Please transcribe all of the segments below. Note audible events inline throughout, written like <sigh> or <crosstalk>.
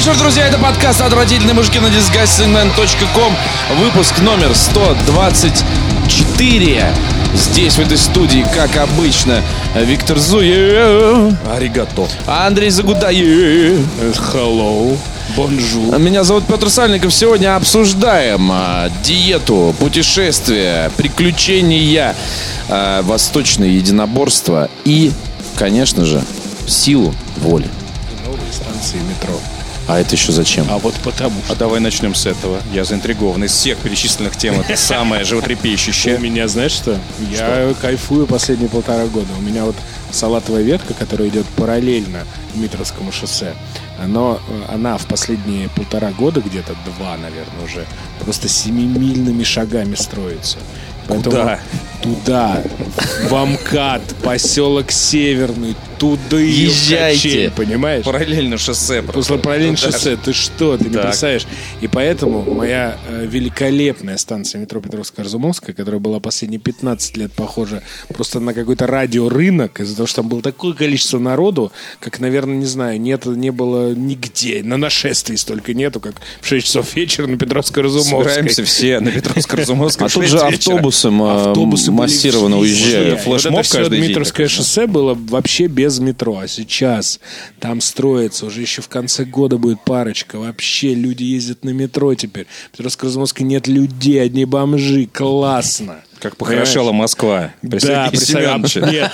вечер, друзья. Это подкаст «Отвратительные мужики» на disgustingman.com. Выпуск номер 124. Здесь, в этой студии, как обычно, Виктор Зуев, ありがとう. Андрей Загудаев. Hello. Bonjour. Меня зовут Петр Сальников. Сегодня обсуждаем а, диету, путешествия, приключения, а, восточное единоборство и, конечно же, силу воли. Новые станции метро. А это еще зачем? А вот потому А давай начнем с этого. Я заинтригован. Из всех перечисленных тем это самое что <laughs> у животрепещущее. меня, знаешь что? Я кайфую последние полтора года. У меня вот салатовая ветка, которая идет параллельно Дмитровскому шоссе, но э, она в последние полтора года, где-то два, наверное, уже, просто семимильными шагами строится. Поэтому Куда? Туда, в Амкад, поселок Северный, туда Езжайте. понимаешь? Параллельно шоссе. После параллельно шоссе, ты что, ты не Так. представляешь? И поэтому моя э, великолепная станция метро Петровско-Разумовская, которая была последние 15 лет похожа просто на какой-то радиорынок, из-за того, что там было такое количество народу, как, наверное, не знаю, нет, не было нигде. На нашествии столько нету, как в 6 часов вечера на Петровско-Разумовской. Собираемся все на Петровско-Разумовском. <laughs> А тут же вечера. Автобусом а, Автобусы массированно везде. уезжают. Флешмоб вот это все каждый день Дмитровское да. шоссе было вообще без метро. А сейчас там строится, уже еще в конце года будет парочка. Вообще люди ездят на метро теперь. В Петровско-Разумовской нет людей, одни бомжи. Классно. Как похорошела Москва. Да, а, <laughs> Нет.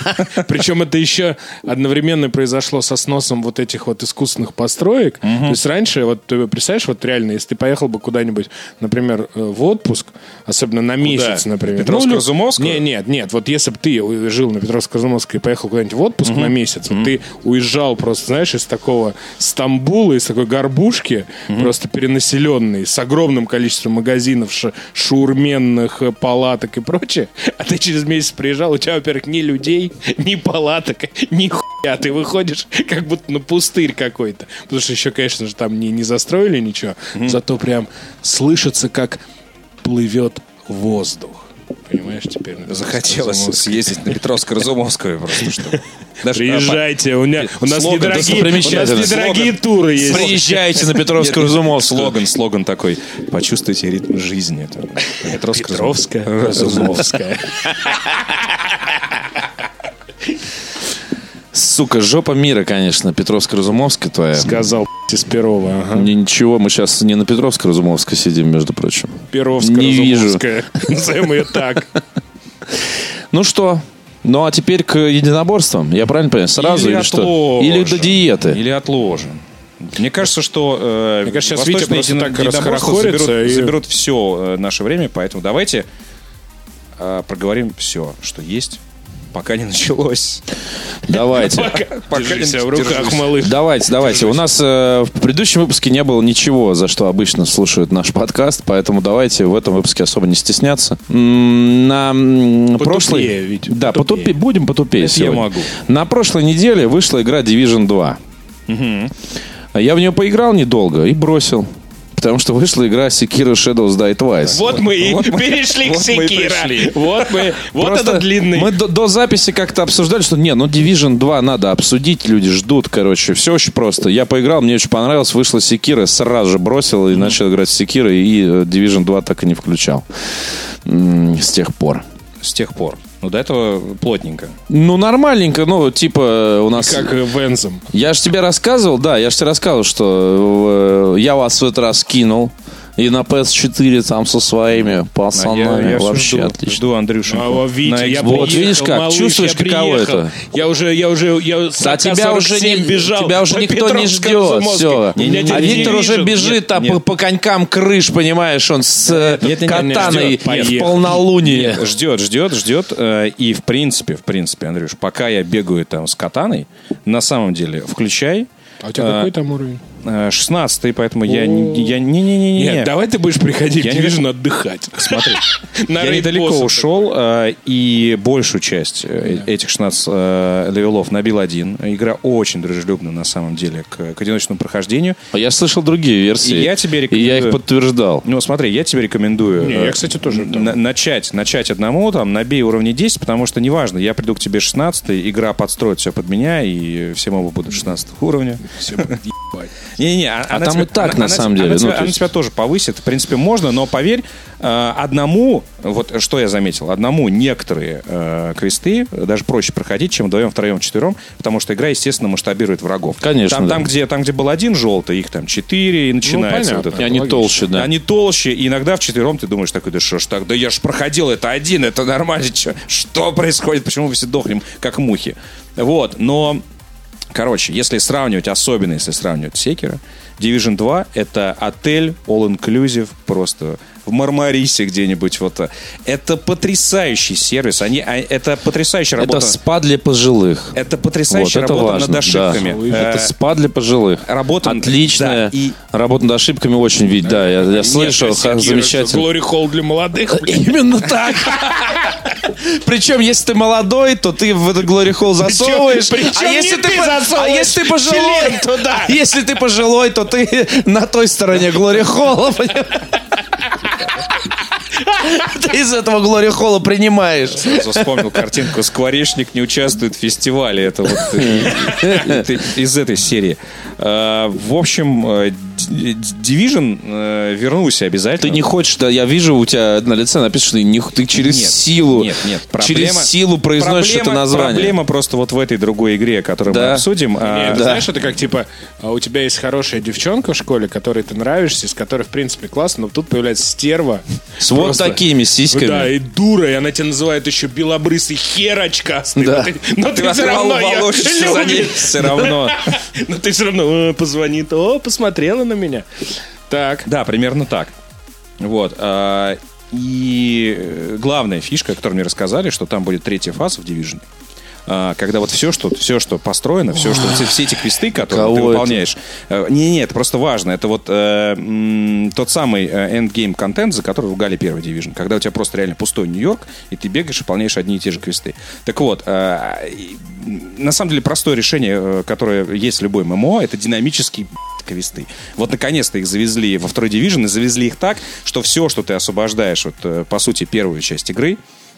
Причем это еще одновременно произошло со сносом вот этих вот искусственных построек. То есть раньше, вот ты представляешь, вот реально, если ты поехал бы куда-нибудь, например, э, в отпуск, особенно на месяц, например. Петровско-Разумовскую? Ну, не, нет, нет. Вот если бы ты жил на Петровско-Разумовской и поехал куда-нибудь в отпуск на месяц, ты уезжал просто, знаешь, из такого Стамбула, из такой горбушки, просто перенаселенной, с огромным количеством магазинов, ша- шаурменных, э, палаток и прочее, а ты через месяц приезжал, у тебя, во-первых, ни людей, ни палаток, ни хуя, ты выходишь как будто на пустырь какой-то. Потому что еще, конечно же, там не, не застроили ничего, зато прям слышится, как плывет воздух. Понимаешь, теперь Захотелось съездить на Петровско-Разумовскую просто, что... <laughs> Даже, Приезжайте, у, меня, у нас Слоган недорогие, у нас достопримечательность. недорогие Слоган. туры есть. Приезжайте на Нет, <laughs> Петровско-Разумовскую. Слоган, слоган такой. Почувствуйте ритм жизни. Это. Петровская, Разумовская. <laughs> Сука, жопа мира, конечно, Петровско-Разумовская твоя. Сказал из Перова. Ага. Мне ничего, мы сейчас не на Петровско-Разумовской сидим, между прочим. Перовская, Не вижу. <laughs> Разумовская. Назовем ее так. <laughs> Ну что? Ну а теперь к единоборствам. Я правильно понимаю? Сразу или, что? отложим. Или до диеты. Или отложим. Мне кажется, что э, Мне кажется, сейчас Витя просто так заберут, и- заберут все наше время, поэтому давайте э, проговорим все, что есть, пока не началось. Давайте. Пока Держи не в руках, держусь. малыш. Давайте, давайте. У нас э, в предыдущем выпуске не было ничего, за что обычно слушают наш подкаст, поэтому давайте в этом выпуске особо не стесняться. На Потупее, прошлой... Да, потупее. Будем потупее я могу. На прошлой неделе вышла игра Division 2. Я в нее поиграл недолго и бросил. Потому что вышла игра Sekiro Shadows Die Twice. Вот мы и перешли к Секира. пришли. Вот мы. Вот Просто это длинный. Мы до, до записи как-то обсуждали, что не, ну Division 2 надо обсудить, люди ждут, короче. Все очень просто. Я поиграл, мне очень понравилось, вышла Секира, сразу же бросил и начал играть в Секира, и э, Division 2 так и не включал. С тех пор. С тех пор. Ну, до этого плотненько. Ну, нормальненько, ну, типа, у нас... Как э, Вензом. Я же тебе рассказывал, да, я же тебе рассказывал, что э, я вас в этот раз кинул. И на PS4 там со своими пацанами. А я, я Вообще жду, отлично. жду Андрюшеньку. А, во, Витя, на я. Вот приехал, видишь как, малыш, чувствуешь, я каково это? Я уже, я уже, я Да тебя уже, не, бежал. тебя уже никто не ждет. Все. Меня А Виктор уже Division. бежит там нет. По, по конькам крыш, понимаешь, он с э, нет, нет, нет, катаной ждет, в полнолуние. Ждет, ждет, ждет. э, И в принципе, в принципе, Андрюш, пока я бегаю там с катаной, на самом деле, включай. А у тебя какой там уровень? 16 поэтому я не... Я, не, не, не, не, Нет, давай ты будешь приходить Я в не- Division отдыхать. Смотри, <laughs> На я недалеко ушел, э, и большую часть э, этих 16 э, левелов набил один. Игра очень дружелюбна, на самом деле, к, к одиночному прохождению. А Я слышал другие версии. И я тебе И я рекомендую. их подтверждал. Ну, смотри, я тебе рекомендую Не, э, я, кстати, тоже начать, начать одному, там, набей уровни 10, потому что неважно, я приду к тебе 16 игра подстроит все под меня, и все мобы будут 16 уровня. Все будет ебать. Не-не, а, а там тебя, и так, она, на самом деле. Она, ну, тебя, она тебя тоже повысит, в принципе, можно, но поверь, э, одному, вот что я заметил, одному некоторые э, квесты даже проще проходить, чем вдвоем, втроем, четвером, потому что игра, естественно, масштабирует врагов. Конечно. Там, да. там, где, там где был один желтый, их там четыре, и начинается ну, вот это. И они логично. толще, да. Они толще, и иногда в четвером ты думаешь такой, да что ж так, да я ж проходил это один, это нормально, <laughs> что, что происходит, почему мы все дохнем, как мухи. Вот, но Короче, если сравнивать, особенно если сравнивать Секера, Division 2 это отель all-inclusive, просто в Мармарисе где-нибудь. Вот. Это потрясающий сервис. Они, а, это потрясающая работа. Это спа для пожилых. Это потрясающая вот, это работа важно, над ошибками. Да. Это спа для пожилых. Работа Отличная. Да, и... Работа над ошибками очень видеть. Да, я, я слышал. Замечательно. Глори Холл для молодых. Именно так. Причем, если ты молодой, то ты в этот Glory Hall засовываешь. Причем, а если ты, засовываешь а если ты пожилой, туда. если ты пожилой, то ты на той стороне Glory Hall. <laughs> Ты из этого Глори Холла принимаешь. Сразу вспомнил картинку «Скворечник не участвует в фестивале». Это вот <laughs> из этой серии. А, в общем, э, Division э, вернулся обязательно. Ты не хочешь, да, я вижу у тебя на лице написано, что не, ты через нет, силу, нет, нет, проблема, через силу произносишь проблема, это название. Проблема просто вот в этой другой игре, которую да. мы обсудим. А, нет, да. Знаешь, это как типа, а у тебя есть хорошая девчонка в школе, которой ты нравишься, с которой, в принципе, классно, но тут появляется стерва. С вот просто, такими сиськами. Да, и дура, и она тебя называет еще белобрысый хер очкастый. <laughs> Да. Но ты, <laughs> но ты, ты все равно ней все равно. Но ты все равно позвонит, о, посмотрела на меня. Так. Да, примерно так. Вот. А, и главная фишка, которую мне рассказали, что там будет третья фаза в Division. А, когда вот все, что, все, что построено, все, что все, все эти квесты, которые ты выполняешь. Э, не, не, это просто важно. Это вот э, тот самый э, endgame контент, за который ругали первый Division. Когда у тебя просто реально пустой Нью-Йорк, и ты бегаешь и выполняешь одни и те же квесты. Так вот, э, на самом деле простое решение, э, которое есть в любой ММО, это динамический квесты. Вот наконец-то их завезли во второй Division и завезли их так, что все, что ты освобождаешь, вот, по сути, первую часть игры,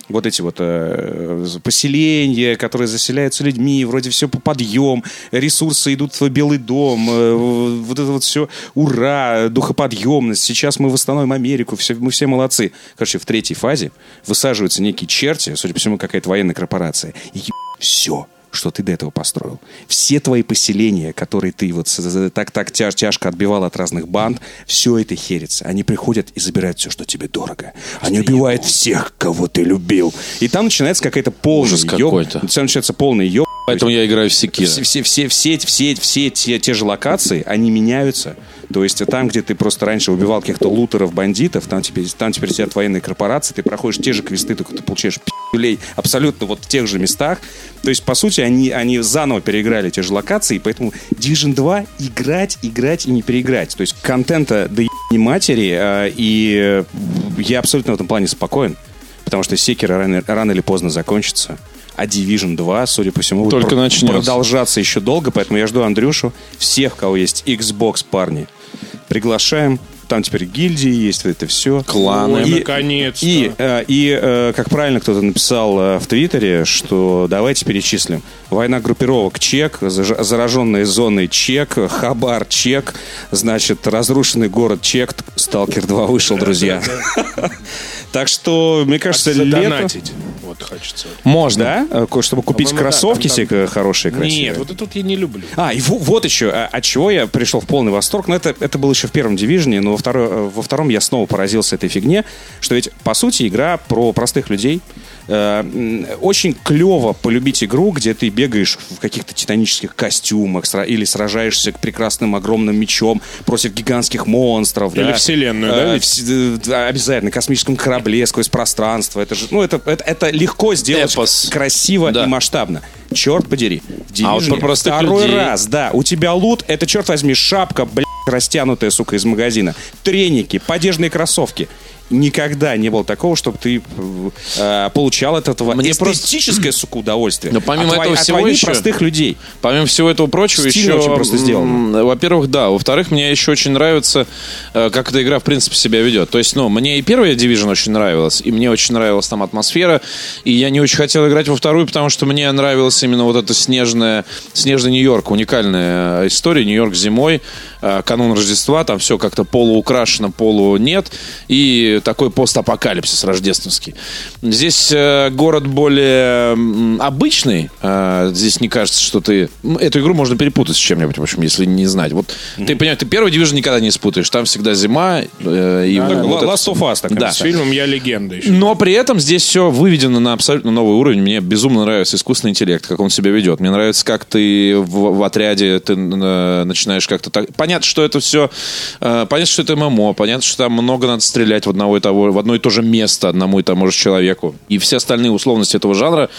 вот эти вот э, поселения, которые заселяются людьми, вроде все по подъем, ресурсы идут в Белый дом, э, вот это вот все, ура, духоподъемность, сейчас мы восстановим Америку, все, мы все молодцы. Короче, в третьей фазе высаживаются некие черти, судя по всему, какая-то военная корпорация, и все что ты до этого построил. Все твои поселения, которые ты вот так-так тяж, тяжко отбивал от разных банд, все это херится. Они приходят и забирают все, что тебе дорого. Они убивают всех, кого ты любил. И там начинается какая-то полная какой-то. Там начинается полный ёб. Поэтому я играю в Секира. Все, все, все, все, все, все те, те же локации, они меняются. То есть там, где ты просто раньше убивал каких-то лутеров, бандитов, там теперь, там теперь сидят военные корпорации, ты проходишь те же квесты, только ты получаешь пи***лей абсолютно вот в тех же местах. То есть, по сути, они, они заново переиграли те же локации, и поэтому Division 2 играть, играть и не переиграть. То есть контента до не матери, а, и я абсолютно в этом плане спокоен, потому что секер рано, рано или поздно закончится а Division 2, судя по всему, Только будет начнется. продолжаться еще долго, поэтому я жду Андрюшу, всех, кого есть Xbox, парни, приглашаем. Там теперь гильдии есть, это все. Кланы. И, наконец-то. И, э, и э, как правильно кто-то написал э, в Твиттере, что давайте перечислим. Война группировок чек, зараженные зоны чек, хабар чек, значит, разрушенный город чек, Сталкер 2 вышел, друзья. <laughs> Так что, мне кажется, лето... Вот хочется. Можно, да? Чтобы купить кроссовки себе хорошие, красивые. Нет, вот это вот я не люблю. А, и вот еще, а, от чего я пришел в полный восторг. Ну, это, это было еще в первом дивизионе, но второй, во втором я снова поразился этой фигне, что ведь, по сути, игра про простых людей, Э, очень клево полюбить игру, где ты бегаешь в каких-то титанических костюмах или сражаешься к прекрасным огромным мечом против гигантских монстров. Или да? вселенную, да? Э, в, обязательно, космическом корабле сквозь пространство. Это же, ну, это, это, это легко сделать Эпос. красиво да. и масштабно. Черт подери. А вот про второй людей. раз, да. У тебя лут, это, черт возьми, шапка, блядь, растянутая, сука, из магазина. Треники, подержные кроссовки. Никогда не было такого, чтобы ты э, получал от этого Мне эстетическое, сука, удовольствие. Но помимо от, этого от всего войны еще- простых людей. Помимо всего этого прочего, Стильно еще... очень просто сделано. Во-первых, да. Во-вторых, мне еще очень нравится, э, как эта игра, в принципе, себя ведет. То есть, ну, мне и первая Division очень нравилась, и мне очень нравилась там атмосфера, и я не очень хотел играть во вторую, потому что мне нравилась именно вот эта снежная, снежный Нью-Йорк, уникальная э, история, Нью-Йорк зимой, э, канун Рождества, там все как-то полуукрашено, полу нет, и такой постапокалипсис рождественский. Здесь э, город более обычный, э, здесь не кажется, что ты... м, Эту игру можно перепутать с чем-нибудь, в общем, если не знать. Вот ты понимаешь, ты первый дивизион никогда не спутаешь, там всегда зима, э, и Так, вот это Last всё. of Us такая Да. С фильмом «Я легенда» еще. Но при этом здесь все выведено на абсолютно новый уровень. Мне безумно нравится искусственный интеллект, как он себя ведет. Мне нравится, как ты в, в отряде ты э, начинаешь как-то так. Понятно, что это все. э, понятно, что это ММО. Понятно, что там много надо стрелять в одного и того, в одно и то же место одному и тому же человеку. И все остальные условности этого жанра.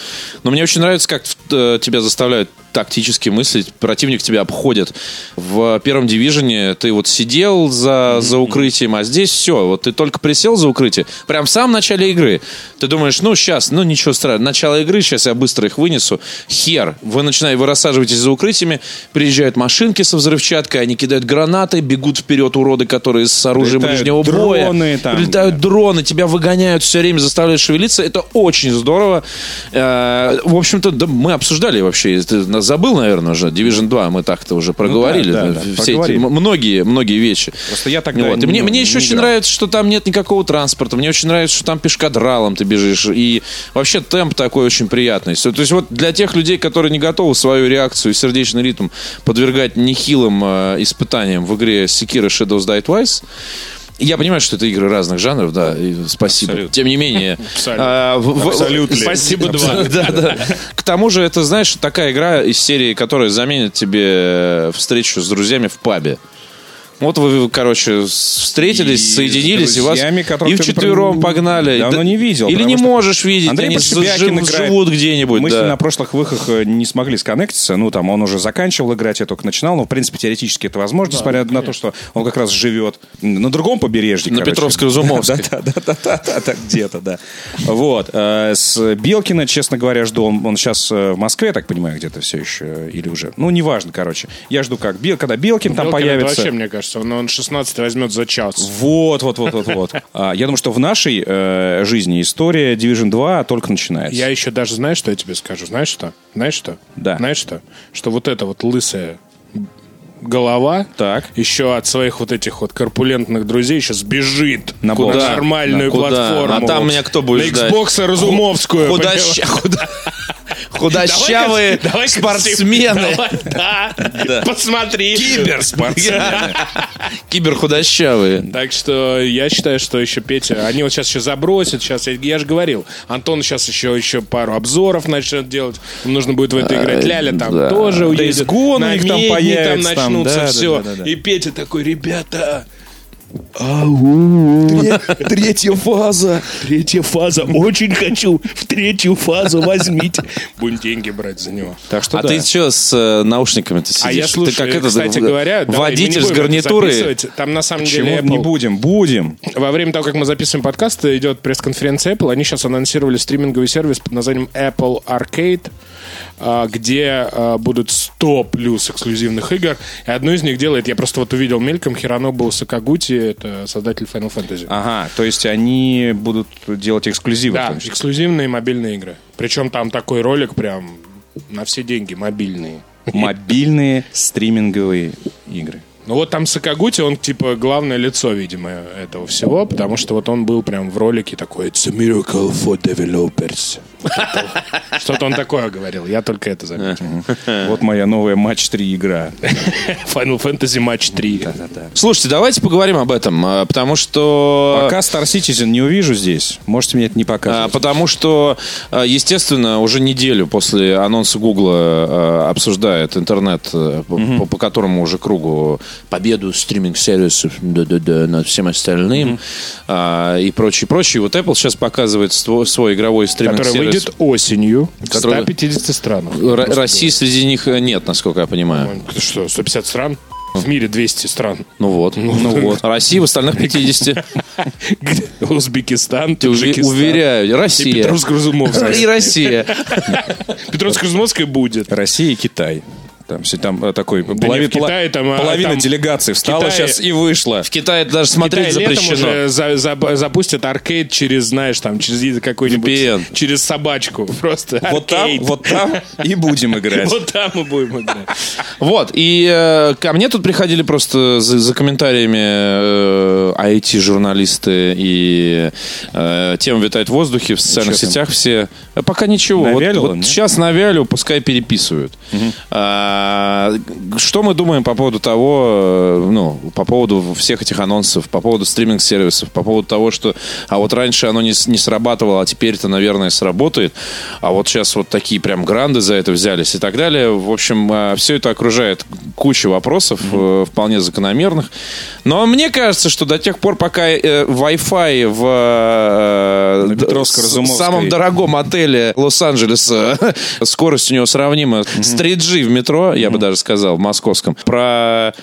Но мне очень нравится, как э, тебя заставляют тактически мыслить. Противник тебя обходит. В первом дивизионе ты вот сидел за, за укрытием, а здесь все. Вот ты только присел за укрытие. Прям в самом начале игры. Ты думаешь, ну сейчас, ну ничего страшного. Начало игры, сейчас я быстро их вынесу. Хер. Вы начинаете, вы рассаживаетесь за укрытиями, приезжают машинки со взрывчаткой, они кидают гранаты, бегут вперед уроды, которые с оружием Прилетают ближнего боя. дроны там. Прилетают дроны, тебя выгоняют все время, заставляют шевелиться. Это очень здорово. Э, В общем-то, да, мы обсуждали вообще. Ты забыл, наверное, уже. Division 2 мы так-то уже проговорили. да, да, все проговорили. эти многие, многие вещи. Просто я тогда Вот. И не- мне, ну, мне еще не очень играл. нравится, что там нет никакого транспорта. Мне очень нравится, что там пешкадралом ты бежишь. И вообще темп такой очень приятный. То есть вот для тех людей, которые не готовы свою реакцию и сердечный ритм подвергать нехилым э, испытаниям в игре Sekiro Shadows Die Twice, я понимаю, что это игры разных жанров, да, и спасибо. Абсолютно. Тем не менее... Абсолютно. а. Спасибо, два. <laughs> Да, да. К тому же, это, знаешь, такая игра из серии, которая заменит тебе встречу с друзьями в пабе. Вот вы, короче, встретились, И соединились, и вас и ты вчетвером про- погнали. давно Да- не видел, Или не что можешь видеть, Андрей они жив- играет. живут где-нибудь. Мы с да. ним на прошлых выходах э, не смогли сконнектиться. Ну, там, он уже заканчивал играть, я только начинал. Но, в принципе, теоретически это возможно, несмотря на то, что он как раз живет на другом побережье. На короче. Петровско-Разумовской. Да-да-да, <laughs> где-то, да. Вот. э, С Белкина, честно говоря, жду. Он, сейчас в Москве, так понимаю, где-то все еще. Или уже. Ну, неважно, короче. Я жду как. Когда Белкин там появится. Вообще, мне кажется, он, он 16 возьмет за час. Вот, вот, вот, вот, вот. <laughs> А, Я думаю, что в нашей э, жизни история Division 2 только начинается. Я еще даже, знаешь, что я тебе скажу? Знаешь что? Знаешь что? Да. Знаешь что? Что вот эта вот лысая голова Так. еще от своих вот этих вот корпулентных друзей еще сбежит На куда нормальную Да, куда? платформу. А там меня кто будет На ждать? Xbox Разумовскую. Худа- Худощавые спортсмены. давай- Да. Посмотри. Киберспортсмены. <laughs> Киберхудощавые. Так что я считаю, что еще Петя, они вот сейчас еще забросят, сейчас я, я же говорил, Антон сейчас еще еще пару обзоров начнет делать, им нужно будет в это играть, Ляля там да. тоже уедет, Gone у них там появится, там, начнутся, да, да, все, да, да, да. и Петя такой, ребята, Третья фаза. третья фаза, очень хочу в третью фазу возьмите, будем деньги брать за него. Так что А да. ты что с э, наушниками-то сидишь? А я Ты слушаю, как это, кстати говоря, не водитель с гарнитурой. Там на самом Почему деле не Apple- будем? Будем. Во время того, как мы записываем подкаст, идет пресс-конференция Apple. Они сейчас анонсировали стриминговый сервис под названием Apple Arcade, где а, будут 100 плюс эксклюзивных игр. И одну из них делает, я просто вот увидел мельком, Хиронобу Сакагути, это создатель Final Fantasy. Ага, то есть они будут делать эксклюзивы. да, эксклюзивные мобильные игры. Причем там такой ролик прям на все деньги, мобильные. Мобильные стриминговые игры. Ну вот там Сакагути, он типа главное лицо, видимо, этого всего, потому что вот он был прям в ролике такой «It's a miracle for developers». Что-то он такое говорил, я только это заметил. Вот моя новая матч 3 игра. Final Fantasy Match 3. Слушайте, давайте поговорим об этом, а, потому что... Пока Star Citizen не увижу здесь, можете мне это не А, показывать. Потому что, а, естественно, уже неделю после анонса Гугла обсуждает интернет, по, которому уже кругу победу стриминг-сервисов над всем остальным и прочее, прочее. Вот Apple сейчас показывает свой игровой стриминг-сервис. Выйдет осенью в Который- 150 странах. Р- России среди них э, нет, насколько я понимаю. Что, 150 стран? В мире 200 стран. Ну вот. Ну вот. Россия в остальных 50. Узбекистан, Таджикистан. Уверяю, И Россия. Петровско-Разумовская. И Россия. Петровско-Разумовская будет. Россия и Китай. Там, все- там э, такой не, полови- в Китае там, а, половина там делегации встала Китае- сейчас и вышла. В Китае даже смотреть Китай летом запрещено. уже за- за- запустят аркейд через, знаешь, там, через какой-нибудь... VPN. Через собачку. <laughs> Просто Вот там, аркейд. вот там и будем играть. <laughs> Вот там мы будем играть. <laughs> Вот, и э, ко мне тут приходили просто за, комментариями IT-журналисты, и э, тема витает в воздухе, в социальных там? сетях все. Пока ничего. Вот- сейчас навялю, пускай переписывают. А, что мы думаем по поводу того, э, ну, по поводу всех этих анонсов, по поводу стриминг-сервисов, по поводу того, что, а вот раньше оно не, не срабатывало, а теперь это, наверное, сработает, а вот сейчас вот такие прям гранды за это взялись и так далее. В общем, все это окружает кучу вопросов, э, вполне закономерных. Но мне кажется, что до тех пор, пока э, Wi-Fi в самом дорогом отеле Лос-Анджелеса <laughs> скорость у него сравнима с 3G в метро, я бы даже сказал, в московском. Про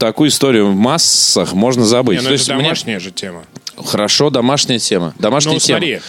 такую историю в массах можно забыть. Не, ну То это есть мне- домашняя же тема. Хорошо, домашняя тема. Домашняя Ну, тема. смотри.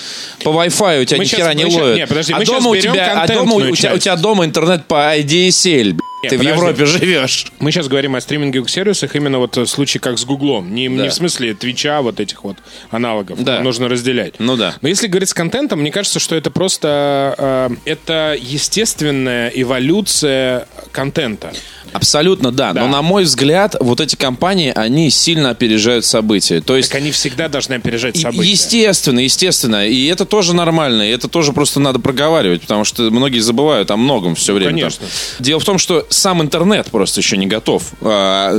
По Wi-Fi у тебя Мы ни хера не ловит. подожди, а дома у тебя, а дома у тебя дома интернет по IDSL. Б***ь. Не, Ты в подожди. Европе живешь. Мы сейчас говорим о стриминговых сервисах именно вот в случае как с Гуглом. Не, не в смысле Твича, вот этих вот аналогов. Да. Нужно разделять. Ну да. Но если говорить с контентом, мне кажется, что это просто э, это естественная эволюция контента. Абсолютно да. Да. Но на мой взгляд, вот эти компании, они сильно опережают события. То есть Так они всегда должны опережать события. Естественно, естественно. И это тоже нормально. И это тоже просто надо проговаривать, потому что многие забывают о многом все время. там. конечно. Дело в том, что сам интернет просто еще не готов. А,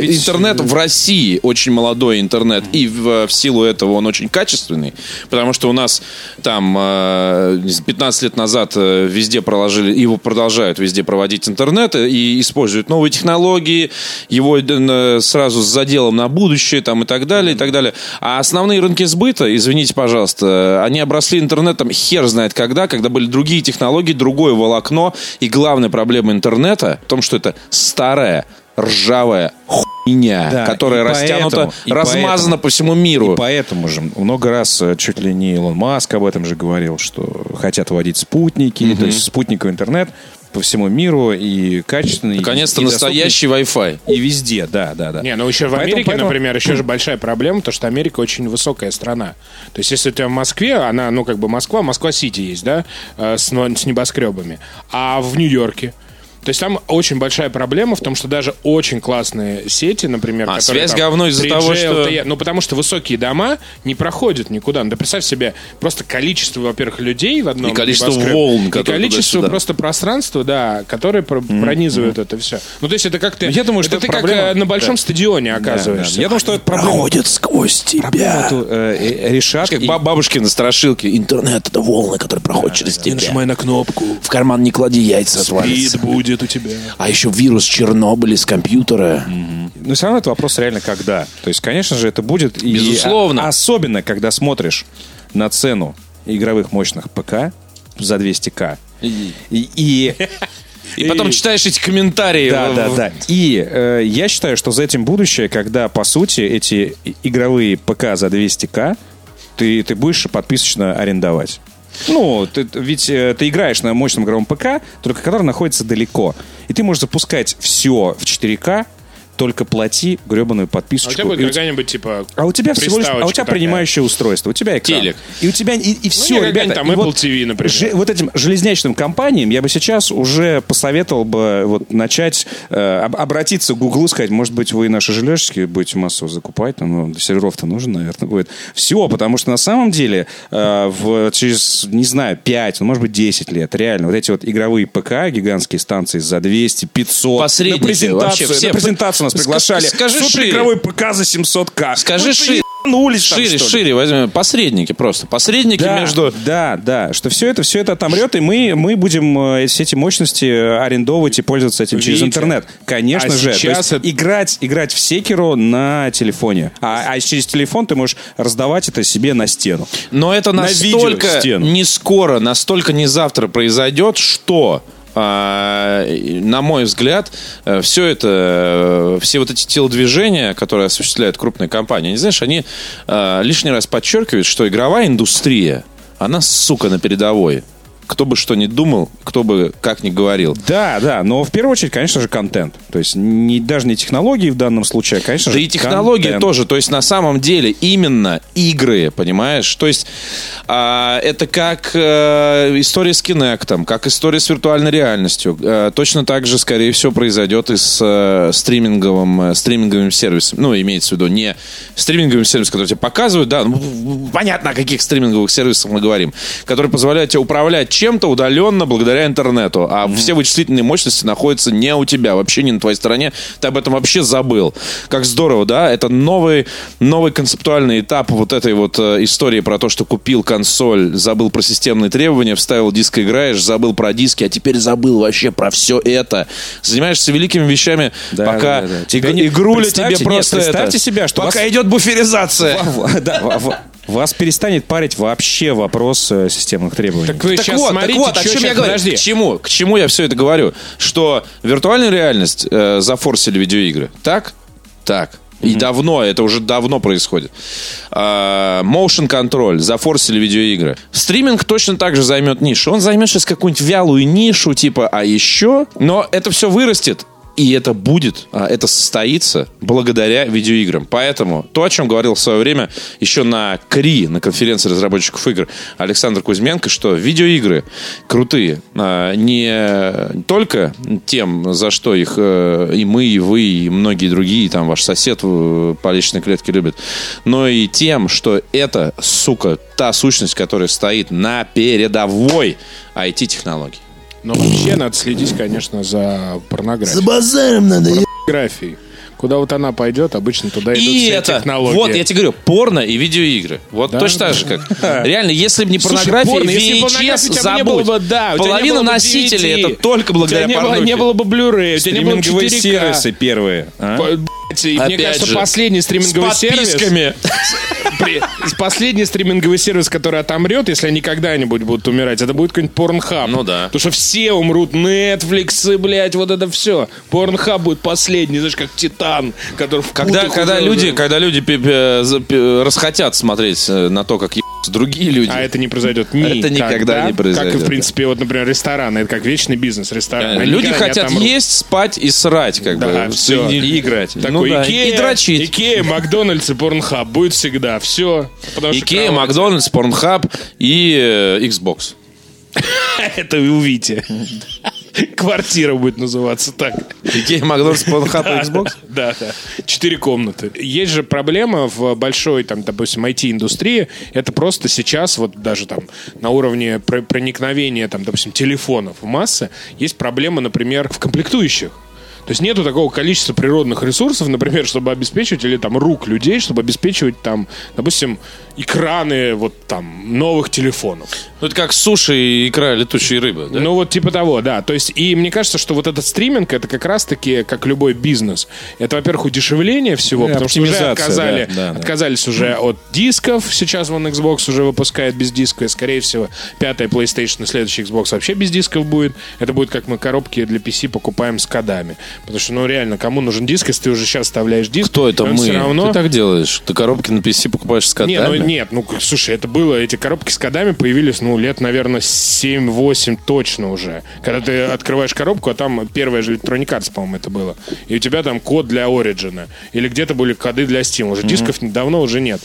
ведь- Интернет в России очень молодой интернет. И в, в силу этого он очень качественный. Потому что у нас там э, 15 лет назад э, везде проложили, его продолжают везде проводить интернет э, и используют новые технологии, его э, сразу с заделом на будущее там, и так далее, и так далее. А основные рынки сбыта, извините, пожалуйста, они обросли интернетом хер знает когда, когда были другие технологии, другое волокно. И главная проблема интернета в том, что это старая, ржавая хуйня, Да, которая и растянута, поэтому- и размазана поэтому- по всему миру. И поэтому же много раз э, чуть ли не Илон Маск об этом же говорил, что хотят вводить спутники, то есть спутниковый интернет по всему миру и качественный. Наконец-то и настоящий Wi-Fi. И везде, да, да, да. Не, ну еще в Поэтому- Америке, поэтому- например, еще же большая проблема, то что Америка очень высокая страна. То есть, если у тебя в Москве, она, ну, как бы Москва, Москва-Сити есть, да, э, с, с небоскребами. А в Нью-Йорке? То есть там очень большая проблема в том, что даже очень классные сети, например, А, которые связь там говно из-за 3G, того, что- LTE, ну потому что высокие дома не проходят никуда. Ну, да представь себе просто количество, во-первых, людей в одном И количество волн, и количество туда-сюда. просто пространства, да, которые про- пронизывают это все. Ну то есть это как ты, Я думаю, это что ты это как проблема- э, на большом Да. стадионе Да, оказываешься. да. Я думаю, что это проблема. Проходит сквозь тебя. Эту, э, э, решат. Как и- ба- бабушкины страшилки. Интернет — это волны, которые проходят через тебя. на кнопку. В карман не клади яйца, отвалится. будет у тебя. А еще вирус Чернобыля с компьютера. Но все равно это вопрос реально когда. То есть, конечно же, это будет. и- Безусловно. а- особенно, когда смотришь на цену игровых мощных ПК за 200к. И, и- И <laughs> потом читаешь эти комментарии. да, да, да. <laughs> И э, я считаю, что за этим будущее, когда, по сути, эти и- игровые ПК за 200к ты, ты будешь подписочно арендовать. Ну, ты, ведь э, ты играешь на мощном игровом ПК, только который находится далеко. И ты можешь запускать все в 4К, только плати гребаную А подписочку. у тебя будет какая-нибудь, типа, а у тебя всего лишь, а у тебя приставочка принимающее устройство, у тебя экран. Телек. И у тебя, и, и все, не, ребята. там и Apple вот TV, например. же- вот этим железнячным компаниям я бы сейчас уже посоветовал бы вот начать э, об- обратиться к Гуглу, сказать, может быть, вы наши железки будете массово закупать, там, ну, серверов-то нужен, наверное, будет. Все, потому что на самом деле э, в, через, не знаю, 5, ну, может быть, 10 лет, реально, вот эти вот игровые ПК, гигантские станции за 200, 500, Посредники, на презентацию, вообще все. на презентацию нас приглашали. скажи шире. Суперигровой ПК за 700к. Скажи шире. ебанулись там, Шире, шире возьмем. Посредники просто. Посредники Да, между... да, да, что все это, все это отомрет, и мы, мы будем э, все эти мощности арендовывать и пользоваться этим через Видите? интернет. Конечно А же. Сейчас это- играть, играть в секеру на телефоне. А, а через телефон ты можешь раздавать это себе на стену. Но это На настолько не скоро, настолько не завтра произойдет, что на мой взгляд, все это, все вот эти телодвижения, которые осуществляют крупные компании, не знаешь, они лишний раз подчеркивают, что игровая индустрия, она, сука, на передовой кто бы что ни думал, кто бы как ни говорил. Да, да, но в первую очередь, конечно же, контент. То есть не, даже не технологии в данном случае, а, конечно да же, и технологии контент. тоже. То есть на самом деле именно игры, понимаешь? То есть а, это как э, история с Kinect, как история с виртуальной реальностью. Э, точно так же, скорее всего, произойдет и с э, стриминговым, э, стриминговым сервисом. Ну, имеется в виду не стриминговым сервисом, который тебе показывают, да, ну, понятно, о каких стриминговых сервисах мы говорим, который позволяет тебе управлять чем-то удаленно благодаря интернету, а mm-hmm. все вычислительные мощности находятся не у тебя, вообще не на твоей стороне, ты об этом вообще забыл. Как здорово, да? Это новый, новый концептуальный этап вот этой вот э, истории про то, что купил консоль, забыл про системные требования, вставил диск, играешь, забыл про диски, а теперь забыл вообще про все это. Занимаешься великими вещами, Да, пока да, да, да. иг- Тебя не- игруля тебе просто нет, представьте это. себя, что пока вас- идет буферизация. Да, Вас перестанет парить вообще вопрос э, системных требований. Так вы Так сейчас вот, смотрите, так вот, о чем я говорю? Подожди. К чему? К чему я все это говорю? Что виртуальную реальность э, зафорсили видеоигры. Так? Так. И давно, это уже давно происходит. А, Motion контроль, зафорсили видеоигры. Стриминг точно так же займет нишу. Он займет сейчас какую-нибудь вялую нишу, типа, а еще... Но это все вырастет. И это будет, а, это состоится благодаря видеоиграм. Поэтому то, о чем говорил в свое время еще на КРИ, на конференции разработчиков игр, Александр Кузьменко, что видеоигры крутые а, не только тем, за что их э, и мы, и вы, и многие другие, там ваш сосед э, по личной клетке любят, но и тем, что это, сука, та сущность, которая стоит на передовой IT-технологий. Но вообще надо следить, конечно, за порнографией. базаром надо, Порнографией. Куда вот она пойдет, обычно туда идут И все это, технологии. вот, я тебе говорю, порно и видеоигры. Вот Да? точно так же, как. <laughs> Реально, если бы не Слушай, порнография, порно, если бы VHS бы не было забудь. бы, да, Половина носителей DVD. это только У тебя благодаря порнухе. не было бы Blu-ray, у тебя не было бы Стриминговые 4К. сервисы первые. а? И мне Опять кажется, же, последний С стриминговый сервис... <laughs> подписками. при- Последний стриминговый сервис, который отомрет, если они когда-нибудь будут умирать, это будет какой-нибудь Pornhub. Ну да. Потому что все умрут. Netflix, блядь, вот это все. Pornhub будет последний, знаешь, как Титан, который в Когда, когда люди, когда люди расхотят смотреть э, на то, как другие люди. А это не произойдет никогда. Это никогда не произойдет, Как и, в принципе, вот, например, рестораны. Это как вечный бизнес ресторан. Э, Они Люди хотят отомрут. есть, спать и срать, как Да, бы. всё. И, И играть. Такой Ну да, Икея, и дрочить. Икея, Макдональдс и Pornhub будет всегда. Все. Икея, Макдональдс, Pornhub и э, Xbox. <laughs> Это вы увидите. <laughs> <laughs> Квартира будет называться так. Икея, Макдональдс, <laughs> Порнхаб и Xbox? Да, да. Четыре комнаты. Есть же проблема в большой, там, допустим, IT-индустрии. Это просто сейчас, вот даже там на уровне про- проникновения, там, допустим, телефонов в массы, есть проблема, например, в комплектующих. То есть нету такого количества природных ресурсов, например, чтобы обеспечивать, или там рук людей, чтобы обеспечивать там, допустим, экраны вот там новых телефонов. Ну, это как суши и икра летучей рыбы, да? Ну, вот типа того, да. То есть, и мне кажется, что вот этот стриминг, это как раз-таки, как любой бизнес. Это, во-первых, удешевление всего, И потому что уже отказали, да, да, да. отказались уже от дисков. Сейчас вон Xbox уже выпускает без диска. И, скорее всего, пятая PlayStation и следующий Xbox вообще без дисков будет. Это будет как мы коробки для PC покупаем с кодами. Потому что, ну, реально, кому нужен диск, если ты уже сейчас вставляешь диск, Кто это мы? все равно... Ты так делаешь? Ты коробки на PC покупаешь с Не, котами? ну нет, ну слушай, это было, эти коробки с кодами появились, ну, лет, наверное, 7-8 точно уже. Когда ты открываешь коробку, а там первая же Electronic Arts, по-моему, это было. И у тебя там код для Origin. Или где-то были коды для Steam. Уже дисков давно уже нет.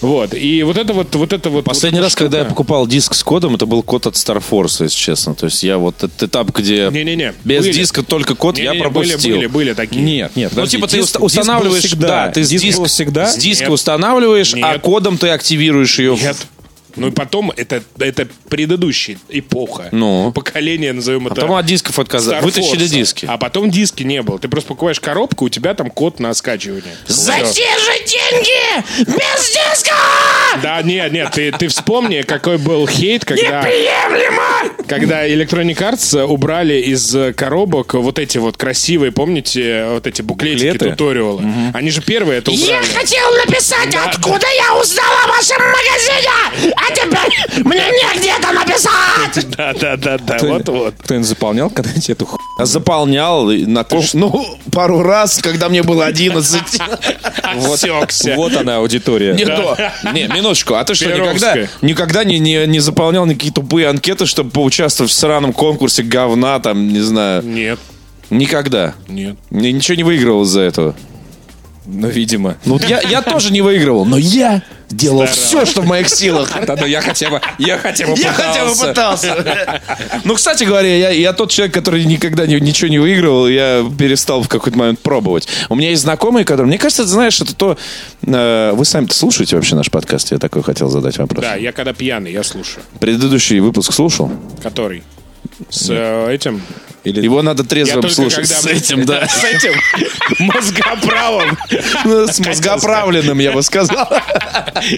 Вот. И вот это вот, вот это вот. Последний вот раз, эта когда я штука. покупал диск с кодом, это был код от Star Force, если честно. То есть я вот этот этап, где Не-не-не, без были. диска только код, я Не-не-не, пропустил. Были, были, были такие. Нет, нет. Ну, подожди, типа, ты диск- уста- диск был устанавливаешь, всегда. да, ты с Диск диска, был всегда. с диска Нет. устанавливаешь, а Нет. кодом ты активируешь ее. Нет. Ну и потом, это, это предыдущая эпоха. Ну. Поколение, назовем это. Потом от дисков отказались. Вытащили диски. А потом диски не было. Ты просто покупаешь коробку, у тебя там код на скачивание. За Всё. те же деньги! Без диска! Да, нет, нет, ты, ты вспомни, какой был хейт, когда, Приемлемо! когда Electronic Arts убрали из коробок вот эти вот красивые, помните, вот эти буклетики, Буклеты? туториалы. Они же первые это Я убрали. хотел написать, откуда я узнал о вашем магазине! А теперь мне негде это написать! <laughs> Да-да-да-да, вот-вот. Кто-нибудь заполнял когда-нибудь эту ху... Заполнял и на Ну, пару раз, когда мне было 11. <laughs> Осекся. Вот она аудитория. Не то. <laughs> Не, минуточку. А ты что, Перовская. никогда, никогда не, не, не заполнял никакие тупые анкеты, чтобы поучаствовать в сраном конкурсе говна, там, не знаю. Нет, Никогда. нет. Ни- Ничего не выигрывал из-за этого. Ну, видимо. Ну, вот я, я тоже не выигрывал, но я делал все, что в моих силах. Да, ну я хотя бы, я хотя бы Я хотя бы пытался. пытался. <laughs> Ну, кстати говоря, я, я тот человек, который никогда ни- ничего не выигрывал, я перестал в какой-то момент пробовать. У меня есть знакомые, которые... Мне кажется, ты знаешь, это то... э, вы сами-то слушаете вообще наш подкаст? Я такой хотел задать вопрос. Да, я когда пьяный, я слушаю. Предыдущий выпуск слушал? Который? С э, этим? Его надо только слушать. когда... С этим, <laughs> да. С этим мозгоправым. Ну, С мозгоправленным, я бы сказал.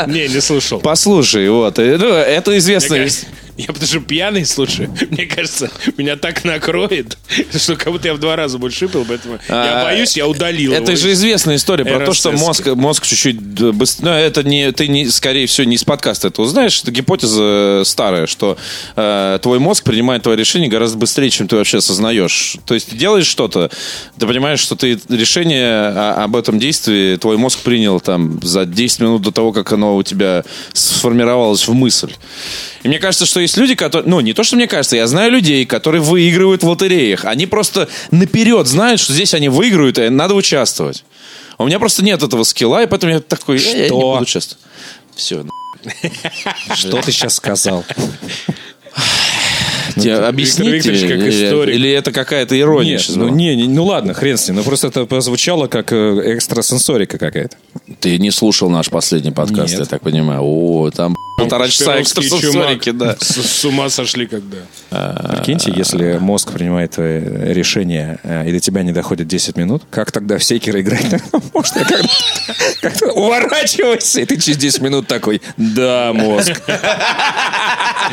Не, не слушал. Послушай, вот. э, ну, Это кажется, Я потому что пьяный слушаю. <laughs> Мне кажется, меня так накроет, что как будто я в два раза больше выпил, поэтому я А, боюсь, я удалил Это же известная история про то, что мозг, мозг чуть-чуть быстрее. Ну, это не, ты не, скорее всего, не из подкаста это узнаешь. Это гипотеза старая, что э, твой мозг принимает твое решение гораздо быстрее, чем ты вообще осознаешь. То есть ты делаешь что-то, ты понимаешь, что ты решение об этом действии твой мозг принял там за 10 минут до того, как оно у тебя сформировалось в мысль. И мне кажется, что есть люди, которые... Ну, не то, что мне кажется, я знаю людей, которые выигрывают в лотереях. Они просто наперед знают, что здесь они выиграют, и надо участвовать. У меня просто нет этого скилла, и поэтому я такой... «Э, Я не Что? буду участвовать. Все, <laughs> Что ты сейчас сказал? <sighs> тебе объясните, Викторович как или, историк. или это какая-то ирония Нет, ну, не, не, ну ладно, хрен с ним. Ну просто это прозвучало как э, экстрасенсорика какая-то. Ты не слушал наш последний подкаст, Нет. я так понимаю. О, там полтора часа экстрасенсорики, да. С, с ума сошли когда. Прикиньте, если мозг принимает твое решение, э, и до тебя не доходит 10 минут, как тогда в секера играть? <laughs> Можно как-то как-то уворачивайся, и ты через 10 минут такой, да, мозг.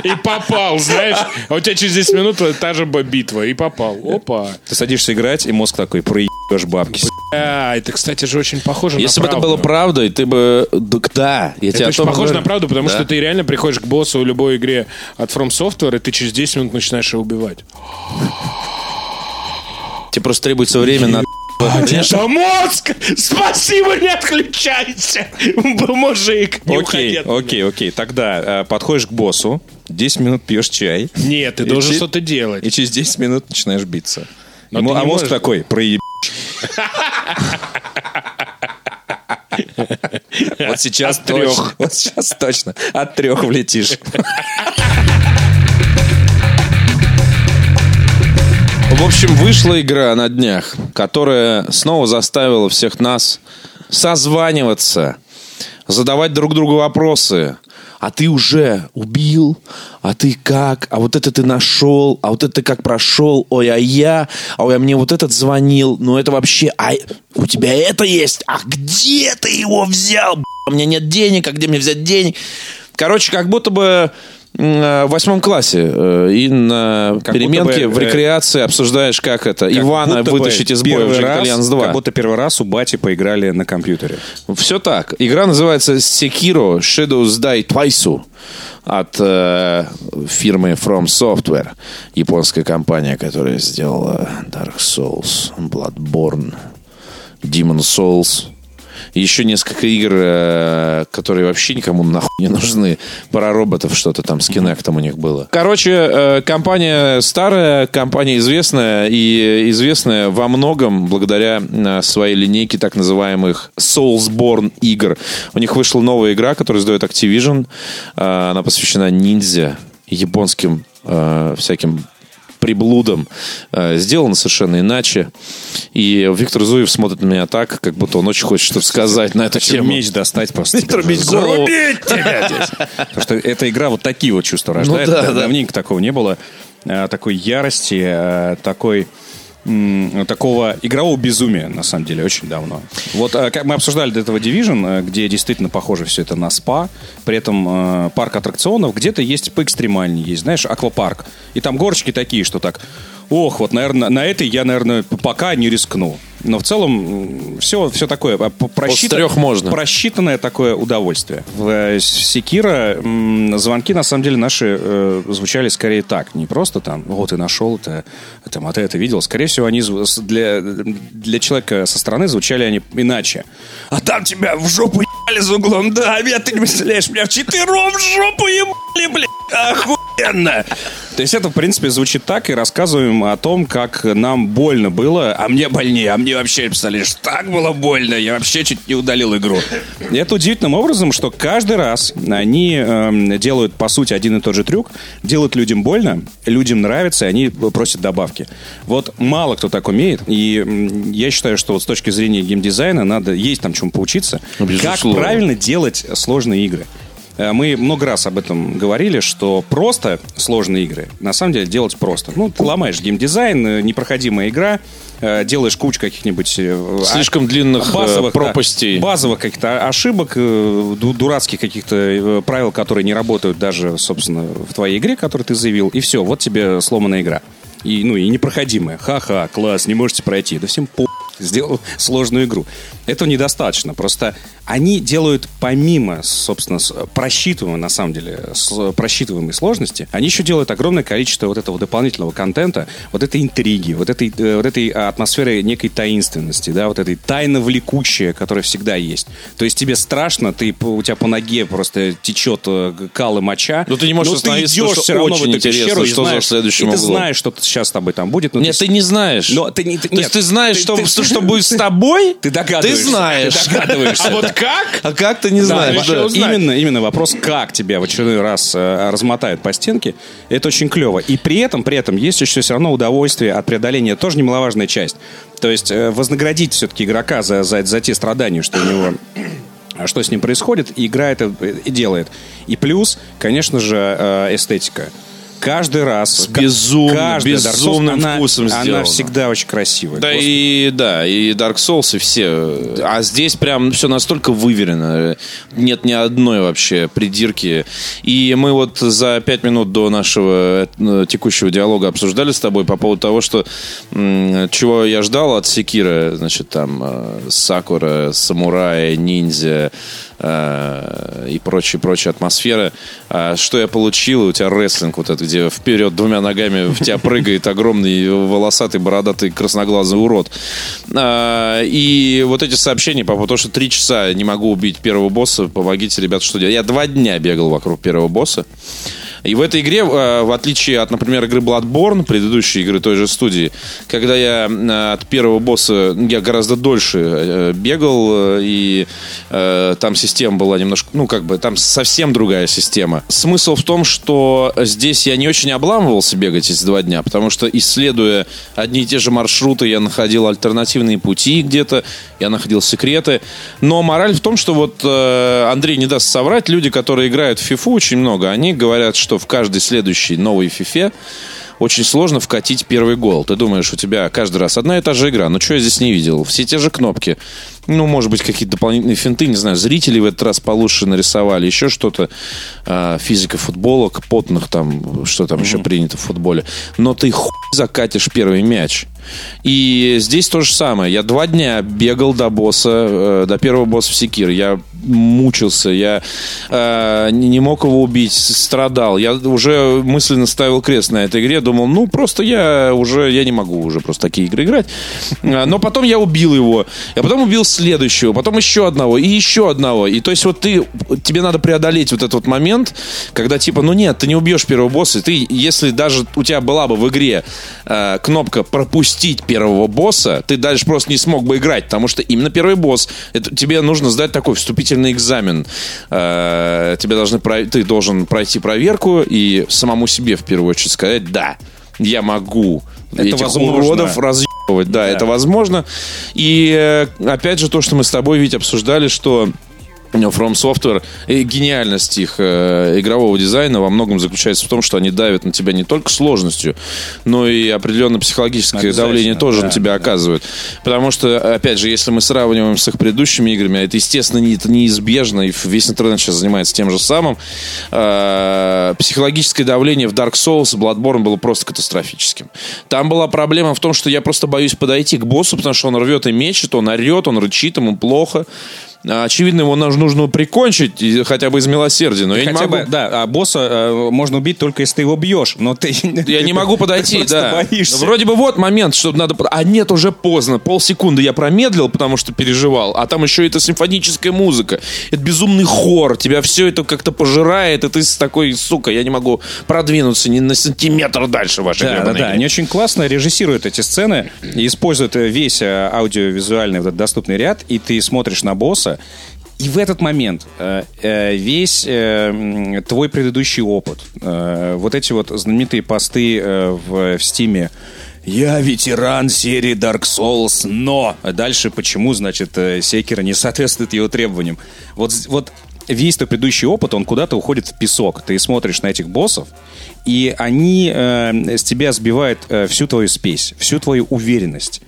И попал, знаешь. А у тебя через 10 минут та же битва. И попал. Опа. Ты садишься играть, и мозг такой, проебешь бабки. А, это, кстати же, очень похоже Если на бы это было правдой, ты бы... Да, я тебе Это очень похоже говорю. на правду, потому Да. что ты реально приходишь к боссу в любой игре от From Software, и ты через 10 минут начинаешь его убивать. Тебе просто требуется время на... <laughs> Это мозг! Спасибо, не отключайся! Мужик, не Окей, окей, окей. Тогда э, подходишь к боссу, 10 минут пьешь чай, Нет, ты должен что-то делать. и через 10 минут начинаешь биться. Но Ему- а мозг можешь- такой, проеб... <laughs> <laughs> Вот сейчас От трех. Вот сейчас точно. От трех влетишь. В общем, вышла игра на днях, которая снова заставила всех нас созваниваться, задавать друг другу вопросы. А ты уже убил? А ты как? А вот это ты нашел? А вот это как прошел? Ой, а я? А ой, а мне вот этот звонил? Ну это вообще... А у тебя это есть? А где ты его взял? У меня нет денег, а где мне взять денег? Короче, как будто бы в восьмом классе э, и на Как переменке бы, в э, рекреации обсуждаешь, как это, Как Ивана вытащить из боя в Джек 2. Как будто первый раз у бати поиграли на компьютере. Все так. Игра называется Sekiro Shadows Die Twice от э, фирмы From Software. Японская компания, которая сделала Dark Souls, Bloodborne, Demon Souls. Еще несколько игр, э, которые вообще никому нахуй не нужны. Про роботов что-то там с Kinect у них было. Короче, э, компания старая, компания известная. И известная во многом благодаря э, своей линейке так называемых Soulsborne игр. У них вышла новая игра, которую издает Activision. Она посвящена ниндзя, японским всяким приблудом. Э, Сделано совершенно иначе. И Виктор Зуев смотрит на меня так, как будто он очень хочет что-то сказать на эту тему. Меч достать просто. Зарубить тебя здесь. Потому что эта игра вот такие вот чувства рождает. Ну да, Да- да. Давненько такого не было. Э, Такой ярости, э, такой такого игрового безумия, на самом деле, очень давно. Вот э, как мы обсуждали до этого Division, где действительно похоже все это на спа, при этом парк аттракционов, где-то есть поэкстремальнее, есть, знаешь, аквапарк. И там горочки такие, что так, ох, вот, наверное, на этой я, наверное, пока не рискну. Но в целом все, все такое а, п- просчитан- трех можно. просчитанное такое удовольствие. В э, Секира звонки, на самом деле, наши э, звучали скорее так. Не просто там, вот ты нашел это, там, а ты это видел. Скорее всего, они для, для человека со стороны звучали они иначе. А там тебя в жопу ебали за углом. Да, Вет, ты не представляешь, меня вчетвером в жопу ебали, блядь. Охуенно. То есть это, в принципе, звучит так, и рассказываем о том, как нам больно было, а мне больнее, а мне вообще, представляешь, так было больно, я вообще чуть не удалил игру. И это удивительным образом, что каждый раз они эм, делают, по сути, один и тот же трюк, делают людям больно, людям нравится, и они просят добавки. Вот мало кто так умеет, и я считаю, что вот с точки зрения геймдизайна надо, есть там чему поучиться, как Безусловно. правильно делать сложные игры. Э, Мы много раз об этом говорили, что просто сложные игры на самом деле делать просто. Ну, ты ломаешь геймдизайн, э, непроходимая игра, э, делаешь кучу каких-нибудь... э, Слишком а- длинных, да, пропастей. базовых каких-то ошибок, э, ду- дурацких каких-то правил, которые не работают даже, собственно, в твоей игре, которую ты заявил, и все, вот тебе сломанная игра. И, ну, и непроходимая. Ха-ха, класс, не можете пройти. Да всем по сделал сложную игру. Этого недостаточно. Просто они делают помимо, собственно, просчитываемой, на самом деле, просчитываемой сложности, они еще делают огромное количество вот этого дополнительного контента, вот этой интриги, вот этой, э, вот этой атмосферы некой таинственности, да, вот этой тайно влекущая, которая всегда есть. То есть тебе страшно, ты, у тебя по ноге просто течет э, кал и моча. Но ты не можешь но остановиться, идешь все равно в эту интересно, пещеру и что за знаешь- следующим и ты знаешь, что сейчас с тобой там будет. но Нет, ты не знаешь. Но ты не- ты- То есть ты знаешь, Ты- что, ты- что, что <laughs> будет с тобой? <laughs> Ты догадываешься. Ты знаешь. Ты догадываешься. А вот как? А как ты не Да, знаешь? да. узнать. именно, именно вопрос, как тебя в очередной раз э, размотают по стенке, это очень клево. И при этом, при этом есть еще все равно удовольствие от преодоления, тоже немаловажная часть. То есть э, вознаградить все-таки игрока за, за, за те страдания, что у него что с ним происходит, и игра это э, и делает. И плюс, конечно же, э, эстетика. Каждый раз, С безумно- каждая Dark Souls, безумным она- вкусом Она всегда очень красивая. Да Господи. и да, и Dark Souls, и все. А здесь прям все настолько выверено. Нет ни одной вообще придирки. И мы вот за пять минут до нашего э, текущего диалога обсуждали с тобой по поводу того, что чего я ждал от Секира, значит, там э, Сакура, Самурая, Ниндзя э, и прочая-прочая атмосфера. А что я получил? У тебя рестлинг вот этот, где вперед двумя ногами в тебя прыгает огромный волосатый, бородатый, красноглазый урод. А, и вот эти сообщения по поводу того, что три часа не могу убить первого босса, помогите, ребят, что делать. Я два дня бегал вокруг первого босса. И в этой игре, э, в отличие от, например, игры Bloodborne, предыдущей игры той же студии, когда я э, от первого босса я гораздо дольше э, бегал, и там система была немножко, ну, как бы, там совсем другая система. Смысл в том, что здесь я не очень обламывался бегать эти два дня, потому что, исследуя одни и те же маршруты, я находил альтернативные пути где-то, я находил секреты. Но мораль в том, что вот Андрей не даст соврать, люди, которые играют в фифу очень много, они говорят, что в каждой следующей новой фифе очень сложно вкатить первый гол. Ты думаешь, у тебя каждый раз одна и та же игра. Ну, что я здесь не видел? Все те же кнопки. Ну, может быть, какие-то дополнительные финты, не знаю, зрители в этот раз получше нарисовали, еще что-то. А, физика футбола, потных там, что там еще принято в футболе. Но ты хуй закатишь первый мяч. И здесь то же самое. Я два дня бегал до босса, э, до первого босса в Секир. Я мучился, я э, не мог его убить, страдал. Я уже мысленно ставил крест на этой игре. Думал, ну, просто я уже, я не могу уже просто такие игры играть. А, Но потом я убил его. Я потом убил следующего, потом еще одного и еще одного. И то есть вот ты, тебе надо преодолеть вот этот вот момент, когда типа, ну нет, ты не убьешь первого босса. Ты, если даже у тебя была бы в игре э, кнопка пропустить первого босса, ты дальше просто не смог бы играть, потому что именно первый босс, это, тебе нужно сдать такой вступительный экзамен. Э, тебе должны, про- ты должен пройти проверку и самому себе в первую очередь сказать, да, я могу Это этих возможно. уродов разъебывать. Да, это возможно. И э, опять же то, что мы с тобой, ведь обсуждали, что From Software и гениальность их э, игрового дизайна во многом заключается в том, что они давят на тебя не только сложностью, но и определенное психологическое давление тоже да, на тебя да. оказывают. Потому что, опять же, если мы сравниваем с их предыдущими играми, а это, естественно, не, это неизбежно, и весь интернет сейчас занимается тем же самым, э, психологическое давление в Dark Souls и Bloodborne было просто катастрофическим. Там была проблема в том, что я просто боюсь подойти к боссу, потому что он рвет и мечет, он орет, он рычит, ему плохо. А, Очевидно, его нужно, прикончить хотя бы из милосердия, но я не Хотя могу. бы, да, а босса э, можно убить только если ты его бьешь, но ты... Я не <laughs> могу подойти, да. боишься. Вроде бы вот момент, что надо... А нет, уже поздно. Полсекунды я промедлил, потому что переживал. А там еще это симфоническая музыка. Это безумный хор. Тебя все это как-то пожирает, и ты с такой, сука, я не могу продвинуться ни на сантиметр дальше вашей Да, да, да. Они очень классно режиссируют эти сцены используют э, весь э, аудиовизуальный вот этот доступный ряд, и ты смотришь на босса, и в этот момент э, э, весь э, твой предыдущий опыт, э, вот эти вот знаменитые посты э, в, в Стиме, я ветеран серии Dark Souls, но... Дальше почему, значит, э, Секера не соответствует его требованиям? Вот, вот весь твой предыдущий опыт, он куда-то уходит в песок. Ты смотришь на этих боссов, и они э, с тебя сбивают э, всю твою спесь, всю твою уверенность.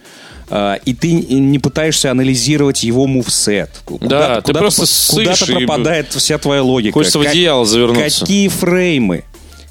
Э, и ты не пытаешься анализировать его мувсет. Куда-то- ты куда-то просто Куда-то сышь и- пропадает вся твоя логика. Хочется в одеяло завернуться. Какие фреймы?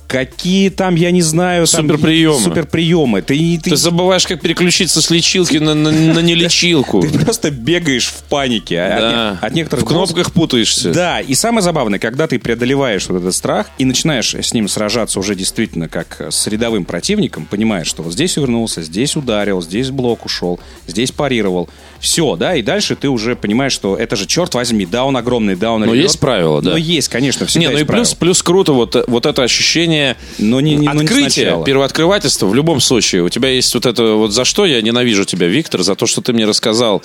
Какие там, я не знаю, Суперприемы. суперприемы. Ты, ты, Ты забываешь, как переключиться с лечилки на, на, на нелечилку. <laughs> ты просто бегаешь в панике. а- от Да. не- От, некоторых В кнопках путаешься. Да, и самое забавное, когда ты преодолеваешь вот этот страх и начинаешь с ним сражаться уже действительно как с рядовым противником, понимаешь, что вот здесь увернулся, здесь ударил, здесь блок ушел, здесь парировал. Все, да, и дальше ты уже понимаешь, что это же, черт возьми, да, он огромный, да, он Но ревет. есть правила, да. Но есть, конечно, всегда Не, ну и плюс, плюс круто вот, вот это ощущение Но не- не- но не первооткрывательства в любом случае. У тебя есть вот это вот за что я ненавижу тебя, Виктор, за то, что ты мне рассказал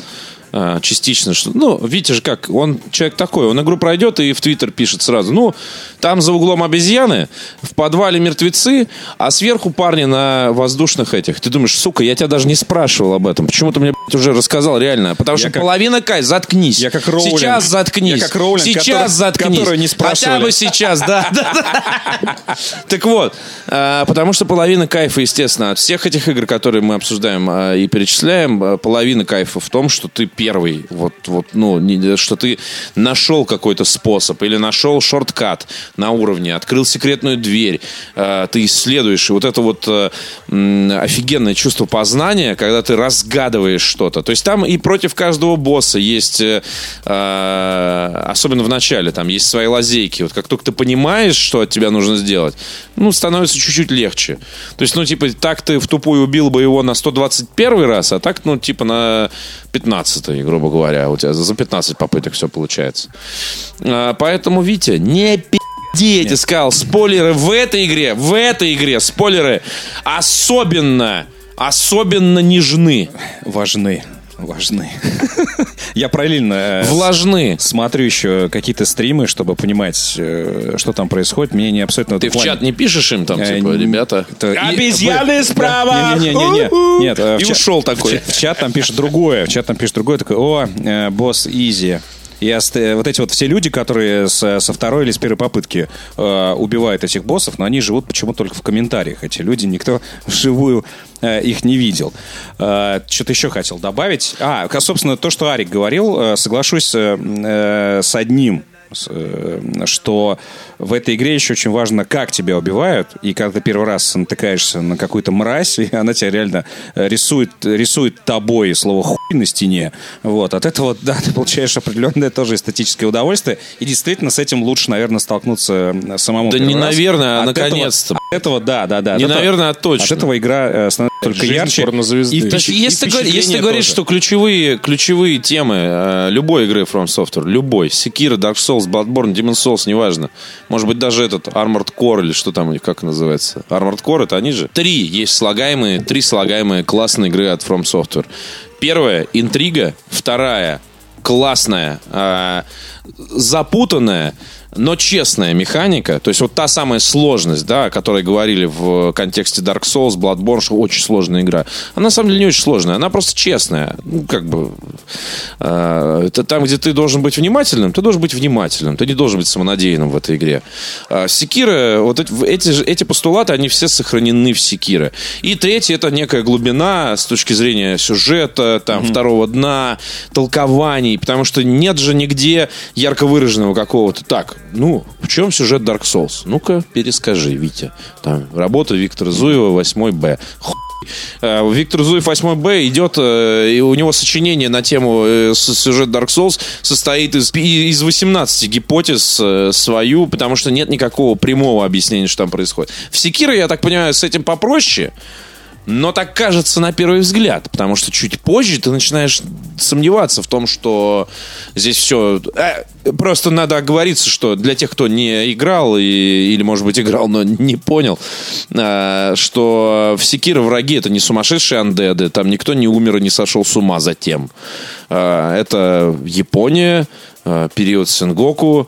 а, частично, что, ну, видите же как, он человек такой, он игру пройдет и в Твиттер пишет сразу, ну, там за углом обезьяны, в подвале мертвецы, а сверху парни на воздушных этих. Ты думаешь, сука, я тебя даже не спрашивал об этом, почему ты мне блядь, уже рассказал реально, потому что как- половина кай, заткнись. Я как Роулинг. Сейчас заткнись. Я как Роулинг, Сейчас который- заткнись. которую не Хотя спрашивали. бы сейчас, да. <laughs> Так вот, а, потому что половина кайфа, естественно, от всех этих игр, которые мы обсуждаем а, и перечисляем, половина кайфа в том, что ты первый, вот, вот, ну, не- что ты нашел какой-то способ или нашел шорткат на уровне, открыл секретную дверь, а, ты исследуешь, и вот это вот м, офигенное чувство познания, когда ты разгадываешь что-то. То есть там и против каждого босса есть, э, а, особенно в начале, там есть свои лазейки. Вот как только ты понимаешь, что от тебя нужно сделать, ну, становится чуть-чуть легче. То есть, ну, типа, так ты в тупую убил бы его на 121 раз, а так, ну, типа, на 15 грубо говоря. У тебя за 15 попыток все получается. А, поэтому, Витя, не пи***ди, я тебе сказал, спойлеры в этой игре, в этой игре спойлеры особенно, особенно нежны, Важны. Важны. <laughs> Я параллельно э, влажны. смотрю еще какие-то стримы, чтобы понимать, э, что там происходит. Мне не абсолютно... Ты в чат не пишешь им там, Э, типа, ребята? Обезьяны справа! Не-не-не. Нет, И ушел такой. В, чат- там пишет другое. В чат там пишет другое. Такой, о, босс, изи. Ст- э, вот эти вот все люди, которые с- со второй или с первой попытки э, убивают этих боссов, но они живут почему-то только в комментариях. Эти люди, никто <laughs> вживую э, их не видел. Э, Что-то еще хотел добавить. А, собственно, то, что Арик говорил, э, соглашусь э, э, с одним что в этой игре еще очень важно, как тебя убивают, и когда ты первый раз натыкаешься на какую-то мразь, <laughs> и она тебя реально э, рисует, рисует тобой слово хуй на стене, вот, от этого, <laughs> да, ты получаешь определенное тоже эстетическое удовольствие, и действительно с этим лучше, наверное, столкнуться э, самому Да не раз. наверное, а этого- наконец-то. От этого, да, да, да. Не от этого- наверное, а точно. От этого игра э, становится только Жизнь ярче. и есть, впечат- если, и ты если ты говоришь, тоже. что ключевые, ключевые темы э, любой игры From Software, любой, Sekiro, Dark Souls, Bloodborne, Demon Souls, неважно, может быть, даже этот Armored Core или что там, у них, как называется, Armored Core, это они же? Три есть слагаемые, три слагаемые классные игры от From Software. Первая — интрига, вторая — классная, э, запутанная, но честная механика, то есть вот та самая сложность, да, о которой говорили в контексте Dark Souls, Bloodborne, что очень сложная игра, она на самом деле не очень сложная, она просто честная. Ну, как бы, э, это там, где ты должен быть внимательным, ты должен быть внимательным, ты не должен быть самонадеянным в этой игре. А Секира, вот эти, эти, постулаты, они все сохранены в Секира. И третье, это некая глубина с точки зрения сюжета, там, второго дна, толкований, потому что нет же нигде ярко выраженного какого-то. Так, ну, в чем сюжет Dark Souls? Ну-ка, перескажи, Витя. Там, работа Виктора Зуева, 8 Б. Э, Виктор Зуев 8 Б идет, э, и у него сочинение на тему э, сюжет Dark Souls состоит из, из 18 гипотез э, свою, потому что нет никакого прямого объяснения, что там происходит. В Секиро, я так понимаю, с этим попроще, но так кажется на первый взгляд, потому что чуть позже ты начинаешь сомневаться в том, что здесь все... просто надо оговориться, что для тех, кто не играл и, или, может быть, играл, но не понял, э, что в Секиро враги это не сумасшедшие андеды, там никто не умер и не сошел с ума затем. Э, Это Япония, э, период Сенгоку,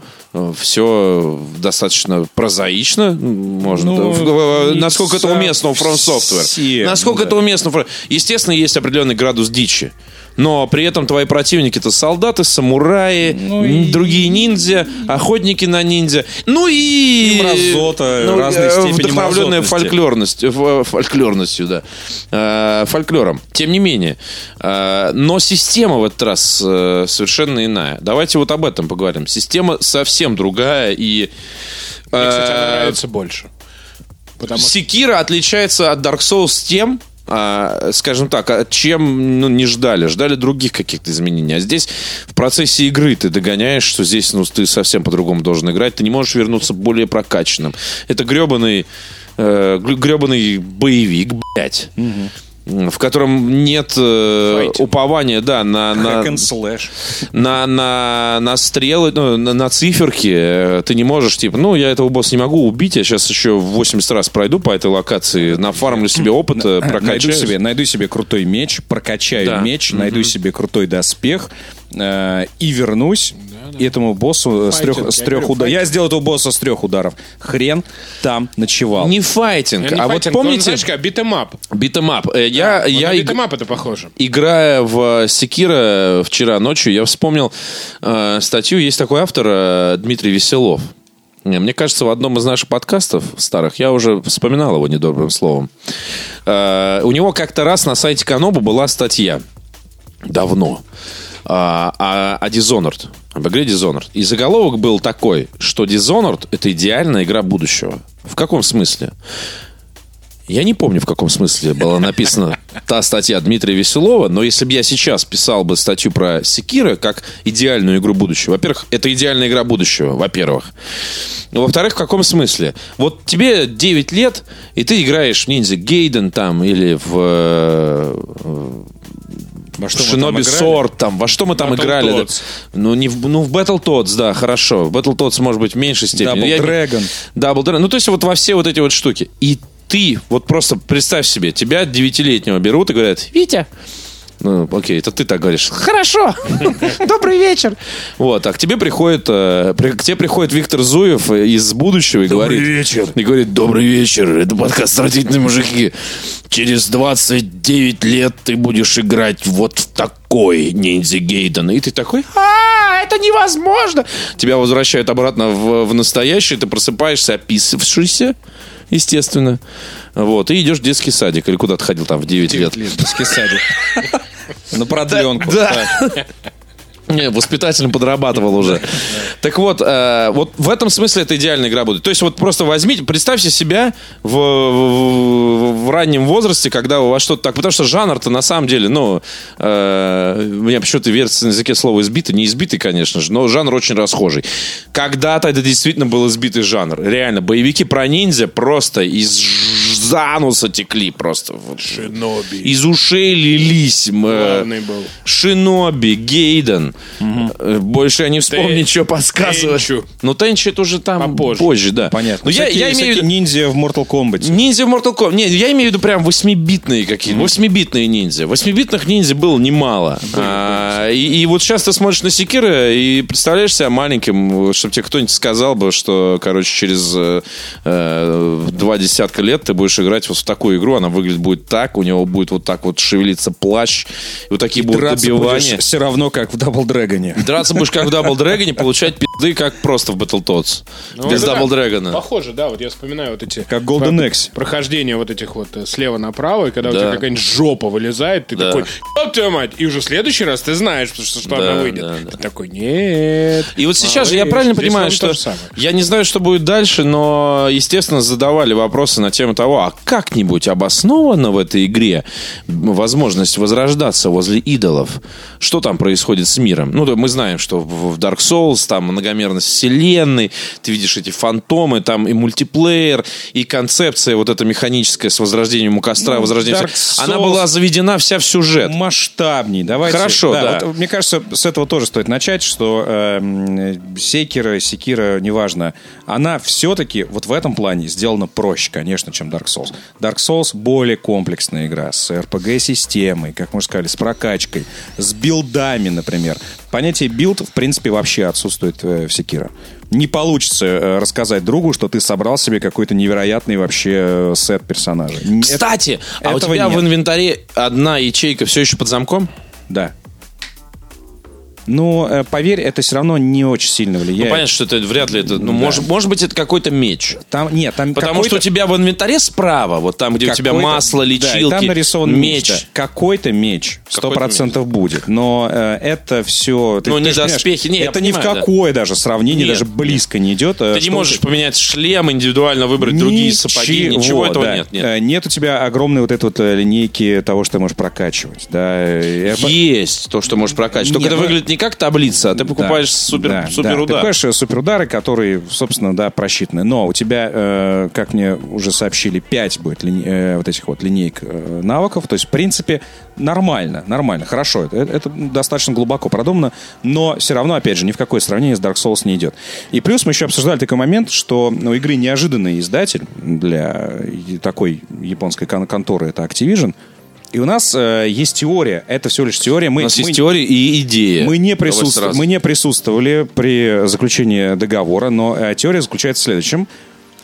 все достаточно прозаично, можно, Ну, не насколько это уместно у From Software. Насколько да. это уместно. Естественно, есть определенный градус дичи. Но при этом твои противники это солдаты, самураи, Ну и- другие ниндзя, охотники на ниндзя. Ну и... И мразота, ну, разной э, степени Вдохновленная мразотности. фольклорностью, ф- фольклорностью, да. Э, фольклором. Тем не менее. Э, но система в этот раз э, совершенно иная. Давайте вот об этом поговорим. Система совсем другая и... Мне, кстати, она э, нравится больше. Потому Секира отличается от Dark Souls тем, скажем так, а чем ну, не ждали. Ждали других каких-то изменений. А здесь в процессе игры ты догоняешь, что здесь ну, ты совсем по-другому должен играть. Ты не можешь вернуться более прокачанным. Это гребаный, э, гребаный боевик, блядь. В котором нет э, упования, да, на, на, на, на, на стрелы, ну, на, на циферки э, ты не можешь, типа, ну, я этого босса не могу убить, я сейчас еще 80 раз пройду по этой локации, нафармлю себе опыта, Найду прокачаюсь. себе, найду себе крутой меч, прокачаю Да. меч, найду себе крутой доспех э, и вернусь этому боссу с Файтинг, трех, с трех говорю, ударов. Я сделал этого босса с трех ударов. Хрен там ночевал. Не файтинг, не а файтинг, вот он, помните... знаешь, как битэмап. Битэмап. Э, Я, я, иг- beat 'em up это похоже. Играя в Sekiro вчера ночью, я вспомнил э, статью. Есть такой автор э, Дмитрий Веселов. Не, Мне кажется, в одном из наших подкастов старых я уже вспоминал его недобрым словом. Э, у него как-то раз на сайте Каноба была статья. Давно. А, а, о Dishonored. Об игре Dishonored. И заголовок был такой, что Dishonored — это идеальная игра будущего. В каком смысле? Я не помню, в каком смысле была написана <laughs> та статья Дмитрия Веселова, но если бы я сейчас писал бы статью про Секира как идеальную игру будущего, во-первых, это идеальная игра будущего, во-первых. Ну, Во-вторых, в каком смысле? Вот тебе 9 лет, и ты играешь в Ниндзя Гейден там, или в э, Во что Шиноби? Сорт, там, во что мы там играли? да? Ну, не в, ну, в Battletoads, да, хорошо. В Battletoads, может быть, в меньшей степени. Double Я не- Dragon. Double Dragon. Ну, то есть вот во все вот эти вот штуки. И ты, вот просто представь себе, тебя девятилетнего берут и говорят, Витя, ну, окей, это ты так говоришь. Хорошо. <laughs> Добрый вечер. Вот, а к тебе приходит, э, к тебе приходит Виктор Зуев из будущего и говорит... вечер. И говорит, добрый вечер, это подкаст «Отвратительные мужики». Через 29 лет ты будешь играть вот в такой ниндзя Гейден. И ты такой, а, это невозможно. Тебя возвращают обратно в, в настоящее, ты просыпаешься описавшийся, естественно. Вот, и идешь в детский садик. Или куда ты ходил там в 9 лет. Лет, детский садик. <laughs> На продленку. Да. Не, воспитателем подрабатывал уже. Так вот, э, вот в этом смысле это идеальная игра будет. То есть вот просто возьмите, представьте себя в, в- в раннем возрасте, когда у вас что-то так... Потому что жанр-то на самом деле, ну, э, у меня почему-то верится на языке слово избитый. Не избитый, конечно же, но жанр очень расхожий. Когда-то это действительно был избитый жанр. Реально, боевики про ниндзя просто из из ануса текли просто. Вот. Шиноби. Из ушей лились. м, э, Главный был. Шиноби, Гейден. Э, Больше я не вспомню, Тен- что подсказывать. Тенчу. Ну, Тенчи это уже там Попозже. позже, да. Понятно. Но я, Всякие- я имею в виду... ниндзя в Mortal Kombat. Ниндзя в Mortal Kombat. Нет, я имею в виду прям восьмибитные какие-то. Восьмибитные ниндзя. Восьмибитных ниндзя было немало. А, и, и вот сейчас ты смотришь на Секира и представляешь себя маленьким, чтобы тебе кто-нибудь сказал бы, что, короче, через э, э, два десятка лет ты будешь играть вот в такую игру, она выглядит будет так, у него будет вот так вот шевелиться плащ, и вот такие будут Драться добивания. будешь все равно, как в Double Dragon. Драться будешь как в Double Dragon, получать пизды, как просто в Battletoads. Ну, Без Double да. Dragon. Похоже, да, вот я вспоминаю вот эти... Как Golden про- Axe. Прохождение вот этих вот э, слева направо, и когда у Да. тебя какая-нибудь жопа вылезает, ты Да. такой, ёб твою мать, и уже в следующий раз ты знаешь, что, что Да, она выйдет. да, да. Ты такой, нет. И вот сейчас же я правильно здесь понимаю, что я не знаю, что будет дальше, но, естественно, задавали вопросы на тему того, а как-нибудь обоснована в этой игре возможность возрождаться возле идолов? Что там происходит с миром? Ну, да, мы знаем, что в в Dark Souls там многомерность вселенной, ты видишь эти фантомы, там и мультиплеер, и концепция вот эта механическая с возрождением у костра, Ну, возрождением... Она была заведена вся в сюжет. масштабней. Давайте. Хорошо, да. вот, мне кажется, с этого тоже стоит начать, что э, Секира, Секира, неважно, она все-таки вот в этом плане сделана проще, конечно, чем Dark Souls. Dark Souls более комплексная игра с RPG-системой, как мы уже сказали, с прокачкой, с билдами, например. Понятие билд, в принципе, вообще отсутствует э, в Sekiro. Не получится э, рассказать другу, что ты собрал себе какой-то невероятный вообще э, сет персонажей. Н- это- Кстати, а у тебя в нет. инвентаре одна ячейка все еще под замком? Да. Но, э, поверь, это все равно не очень сильно Ну, влияет. понятно, что это вряд ли это. Ну, Да. может, может быть, это какой-то меч. Там, нет, там Потому что у тебя в инвентаре справа, вот там, где у тебя масло, да, лечилки, там нарисован меч. да. Какой-то меч, сто процентов будет. Но э, это все... Ну, не доспехи, не, я Это ни в понимаю, да. какое даже сравнение, Нет, даже близко не идет. э, Ты не можешь поменять шлем, индивидуально выбрать другие сапоги, ничего этого нет. нет. Э, Нет у тебя огромной вот этой вот линейки того, что ты можешь прокачивать. Да, Есть то, что можешь прокачивать. Только Нет, это ну- выглядит не как таблица, а ты покупаешь супер, Да, супер да. Ты покупаешь э, суперудары, которые, собственно, да, просчитаны. Но у тебя, э, как мне уже сообщили, 5 будет лини- э, вот этих вот линейк э, навыков. То есть, в принципе, нормально, нормально, хорошо. Это, это достаточно глубоко продумано, но все равно, опять же, ни в какое сравнение с Dark Souls не идет. И плюс мы еще обсуждали такой момент, что у игры неожиданный издатель для такой японской кон- конторы, это Activision. И у нас э, есть теория, это всего лишь теория. Мы, У нас мы- есть теория и идея. мы не, присутств- мы не присутствовали при заключении договора, но э, теория заключается в следующем,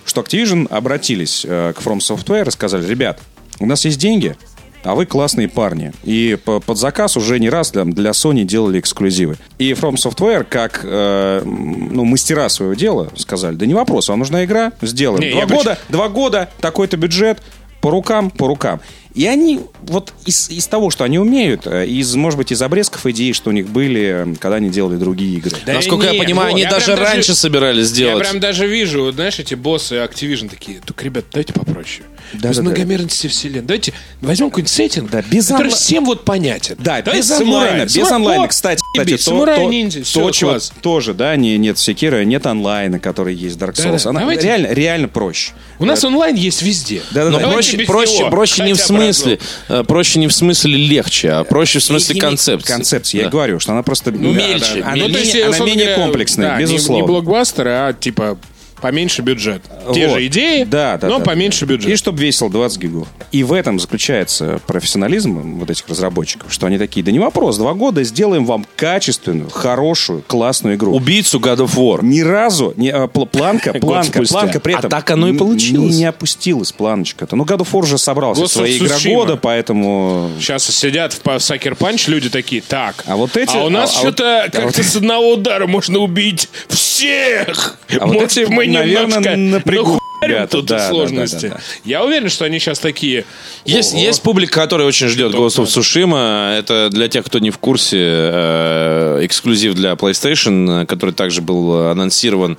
что Activision обратились э, к From Software и сказали, ребят, у нас есть деньги, а вы классные парни. И по- под заказ уже не раз для, для Sony делали эксклюзивы. И From Software, как э, ну, мастера своего дела, сказали, да не вопрос, вам нужна игра, сделаем. Не, два, года, два года, такой-то бюджет, по рукам, по рукам. И они, вот из, из того, что они умеют, э, из, может быть, из обрезков идей, что у них были, когда они делали другие игры. Да Насколько я нет, понимаю, вот, они я даже прям даже- раньше собирались Я сделать. прям даже вижу, вот, знаешь, эти боссы Activision такие, только, ребят, дайте попроще. Да, без да, да. многомерности вселенной. Давайте возьмем какой-нибудь сеттинг, Да, без который онла- всем вот понятен. Да, Давайте без самурай. онлайна, без Самурай. онлайна, кстати, кстати, то- самурай, то- ниндзя, то, все, чего класс. тоже, да, не, нет Секира, нет онлайна, который есть в Dark Souls. Она давайте. реально, реально проще. У нас онлайн есть везде. Да, да, да. Давайте проще, проще, проще не в бы смысле, э, проще не в смысле легче, а проще в смысле И- концепции. Концепция, я Да. и говорю, что она просто... Мельче, Она, мельче. Ну, то есть, менее, она менее комплексная, да, не- безусловно. Не, блокбастеры, а типа поменьше бюджет. Те Вот. же идеи, да, да, но да, поменьше да. бюджет. И чтобы весил 20 гигов. И в этом заключается профессионализм вот этих разработчиков, что они такие, да не вопрос, два года сделаем вам качественную, хорошую, классную игру. Убийцу God of War. Ни разу не, а, пл- планка, <laughs> планка, планка при А этом так оно и получилось. Не, не опустилась планочка-то. Ну, God of War уже собрался Ghost свои игра года, поэтому... Сейчас сидят в Сакер Панч люди такие, так, А вот эти- а у нас а- а вот- что-то а как-то вот- с одного удара можно убить всех. А вот эти, мы наверное, немножко напрягут ребята. тут Да, да, сложности. да, да, да. Я уверен, что они сейчас такие... Есть, «Ого». есть публика, которая очень ждет Ghost of Tsushima. Это для тех, кто не в курсе, э, эксклюзив для PlayStation, э, который также был анонсирован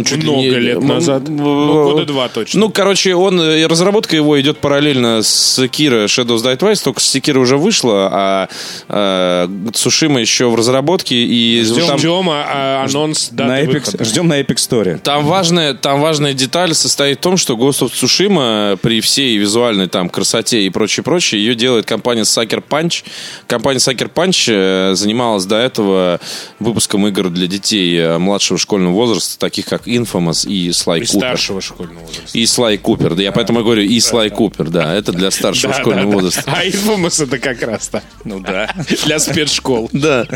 Ну, чуть ли Много не- лет назад. м, Ну, года два точно. Ну, короче, он, э, разработка его идет параллельно с Sekiro Shadows Die Twice, только Sekiro уже вышла, а, э, Цушима еще в разработке, и Ждем, там... ждем а- а- анонс даты На Epic, выхода. ждем на Epic Story. Там важная, там важная деталь состоит в том, что Ghost of Tsushima при всей визуальной там красоте и прочее, прочее, ее делает компания Sucker Punch. Компания Sucker Punch э, занималась до этого выпуском игр для детей э, младшего школьного возраста, таких как Infamous и И Cooper. старшего школьного возраста. И Слай Купер, да, я поэтому говорю, и Слай Купер, да, это для старшего <laughs> школьного возраста. А Infamous это как раз то Ну да. <laughs> Для спецшкол. Да.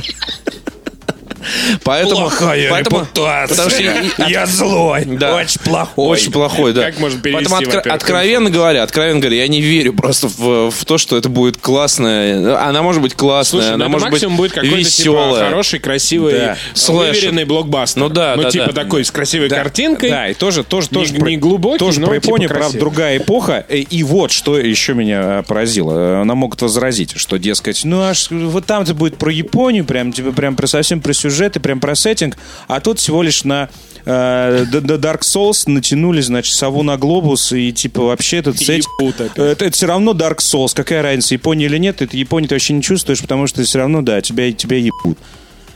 Поэтому, поэтому, потому что и- Я злой. Да. Очень плохой. Очень плохой, да. Как можно перевести, Поэтому, откро- откровенно говоря, откровенно говоря, я не верю просто в, в то, что это будет классная. Она может быть классная, Слушай, ну она может быть будет какой-то типа веселая. хороший, красивый, Да. Выверенный блокбастер. Ну да, Ну да, типа да. такой с красивой Да, картинкой. Да, и тоже, тоже, Не- тоже не про- глубокий, тоже но про типа Японию, правда, красивый. другая эпоха. Э, И вот, что еще меня э, поразило. Э, Нам могут возразить, что, дескать, ну аж вот там это будет про Японию, прям, типа, прям про совсем про сюжет и прям про сеттинг, а тут всего лишь на э, Dark Souls натянули, значит, сову на глобус, и типа вообще этот сеттинг... ебут опять. Это, все равно Dark Souls. Какая разница, Япония или нет, это Японию ты вообще не чувствуешь, потому что все равно, да, тебя, тебя ебут.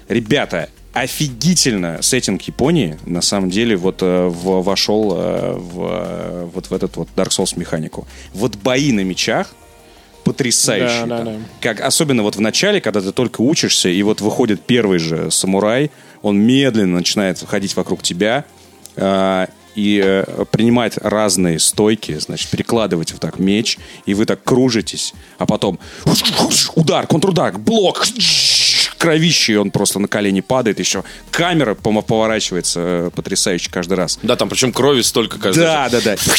Ребята, офигительно сеттинг Японии, на самом деле, вот э, в- вошел э, в, э, вот в этот вот Dark Souls механику. Вот бои на мечах потрясающие. Да, да, да. Как, особенно вот в начале, когда ты только учишься, и вот выходит первый же самурай, он медленно начинает ходить вокруг тебя, э, и э, принимать разные стойки, значит, перекладывать вот так меч, и вы так кружитесь, а потом удар, контрудар, блок, кровище, и он просто на колени падает еще. Камера по- поворачивается э, потрясающе каждый раз. Да, там причем крови столько каждый раз. Да, да, да.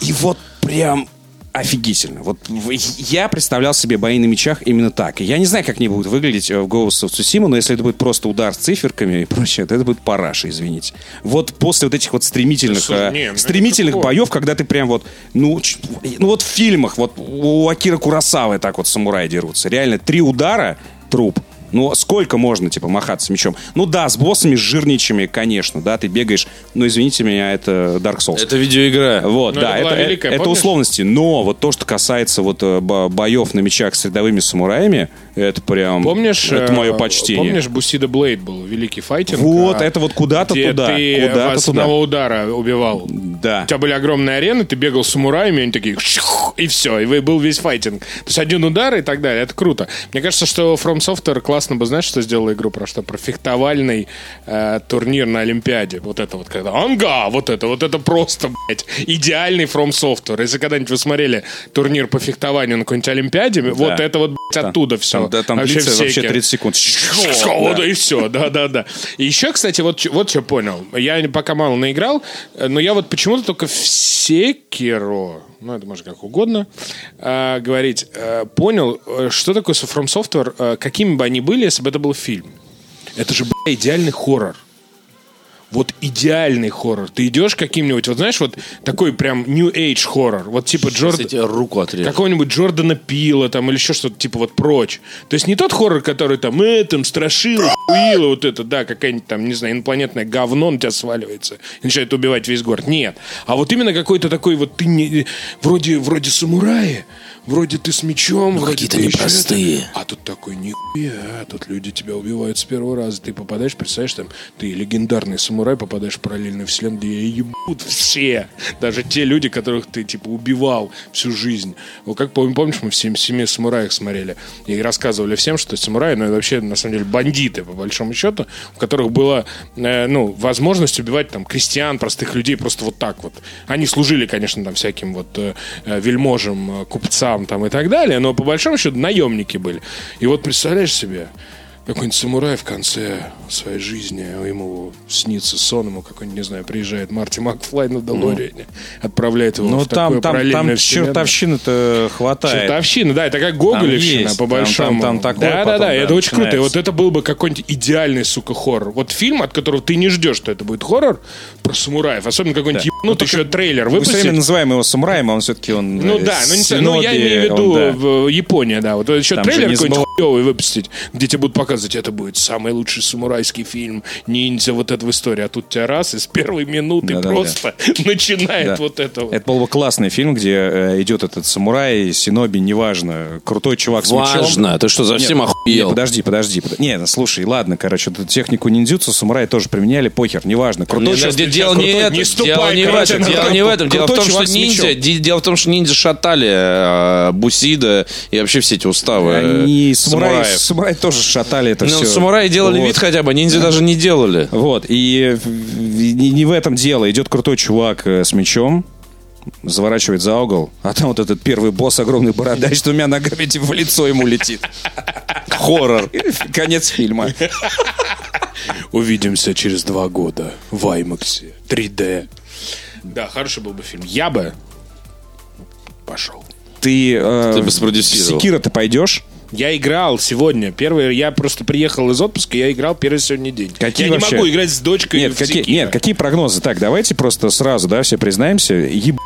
И вот прям офигительно. Вот я представлял себе бои на мечах именно так. И я не знаю, как они будут выглядеть э, в Ghost of Tsushima, но если это будет просто удар с циферками и прочее, то это будет параша, извините. Вот после вот этих вот стремительных, Слушай, э, не, ну стремительных боев, когда ты прям вот, ну, ну вот в фильмах, вот у Акира Курасавы так вот самураи дерутся. Реально, три удара, труп. Ну, сколько можно, типа, махаться мечом? Ну да, с боссами с жирничами, конечно, да, ты бегаешь, но, извините меня, это Dark Souls. Это видеоигра. Вот, Ну, да, это это, была великая, это помнишь? условности. Но вот то, что касается вот э, бо- боев на мечах с рядовыми самураями, это прям... Помнишь? Это э, мое почтение. Помнишь, Бусида Блейд был великий файтинг? Вот, а, это вот куда-то туда, ты куда-то с туда. одного удара убивал. Да. У тебя были огромные арены, ты бегал с самураями, они такие, и все, и был весь файтинг. То есть один удар и так далее, это круто. Мне кажется, что From Software классно бы, знаешь, что сделала игру про что? Про фехтовальный э, турнир на Олимпиаде. Вот это вот, когда анга, вот это, вот это просто, блядь, идеальный From Software. Если когда-нибудь вы смотрели турнир по фехтованию на какой-нибудь Олимпиаде, вот это вот, блядь, оттуда все. Там, да, там длится вообще 30 секунд. Да. И все, да, да, да. И еще, кстати, вот, вот что понял. Я пока мало наиграл, но я вот почему-то только в Секиро, ну, это можно как угодно э, говорить, э, понял, э, что такое From Software, э, какими бы они были, если бы это был фильм. Это же, бля, идеальный хоррор. Вот идеальный хоррор. Ты идешь каким-нибудь, вот знаешь, вот такой прям New Age хоррор. Вот типа Джордан... Кстати, руку отрежу. Какого-нибудь Джордана Пила там или еще что-то типа вот прочь. То есть не тот хоррор, который там, э, там, страшило, хуило, вот это, да, какая-нибудь там, не знаю, инопланетное говно на тебя сваливается и начинает убивать весь город. Нет. А вот именно какой-то такой вот ты не, вроде, вроде самурая, вроде ты с мечом, вроде какие-то непростые. это. А тут такой, нихуя, тут люди тебя убивают с первого раза. Ты попадаешь, представляешь, там, ты легендарный самурай, попадаешь в параллельную вселенную, где ебут все. Даже те люди, которых ты, типа, убивал всю жизнь. Вот как пом- помнишь, мы в «Семи, семи самураях» смотрели и рассказывали всем, что самураи, ну, это вообще, на самом деле, бандиты, по большому счету, у которых была, э, ну, возможность убивать, там, крестьян, простых людей просто вот так вот. Они служили, конечно, там, всяким вот э, э, вельможам, э, купцам, там, и так далее, но, по большому счету, наемники были. И вот, представляешь себе, какой-нибудь самурай в конце своей жизни, ему снится сон, ему какой-нибудь, не знаю, приезжает Марти Макфлай на Делориане, отправляет его Ну в такую там, там, параллельную там чертовщины-то хватает. Чертовщина, да, это как Гоголевщина, есть, по там- большому. там- там такое да, да, да, да, это очень круто. И вот это был бы какой-нибудь идеальный, сука, хоррор. Вот фильм, от которого ты не ждешь, что это будет хоррор, про самураев. Особенно какой-нибудь ебанутый еще трейлер Мы все выпустить. время называем его самураем, а он все-таки он... Ну э, да, ну, не с знаю, ну я Синоби, имею в он, виду да. в Япония, да. Вот еще Там трейлер какой-нибудь выпустить, где тебе будут показывать, это будет самый лучший самурай самурайский фильм, ниндзя, вот эта история. А тут у тебя раз, и с первой минуты Да-да-да. просто <laughs> начинает Да. вот это вот. Это был бы классный фильм, где э, идет этот самурай, синоби, неважно, крутой чувак с мечом. Важно. Ты что, совсем Нет, охуел? нет, подожди, подожди. под- Не, ну, слушай, ладно, короче, эту технику ниндзюцу самураи тоже применяли, похер, неважно. Крутой человек- де- дело не это, не ступай, дело не в этом, дело не в этом, дело в том, что чувак ниндзя, дело в том, что ниндзя шатали э, Бусида и вообще все эти уставы э, Они самураи, самураи тоже шатали это Ну, все. самураи делали вид хотя бы, ниндзя даже не делали. Вот, и не, не в этом дело. Идет крутой чувак э, с мечом, заворачивает за угол, а там вот этот первый босс, огромный бородач, с двумя ногами типа, в лицо ему летит. Хоррор. Конец фильма. Увидимся через два года в IMAX 3D. Да, хороший был бы фильм. Я бы пошел. Ты, э, Ты бы спродюсировал. Секира ты пойдешь? Я играл сегодня. Первый, я просто приехал из отпуска, я играл первый сегодня день. Какие я вообще- не могу играть с дочкой Нет, в какие, нет, какие прогнозы? Так, давайте просто сразу, да, все признаемся, ебут.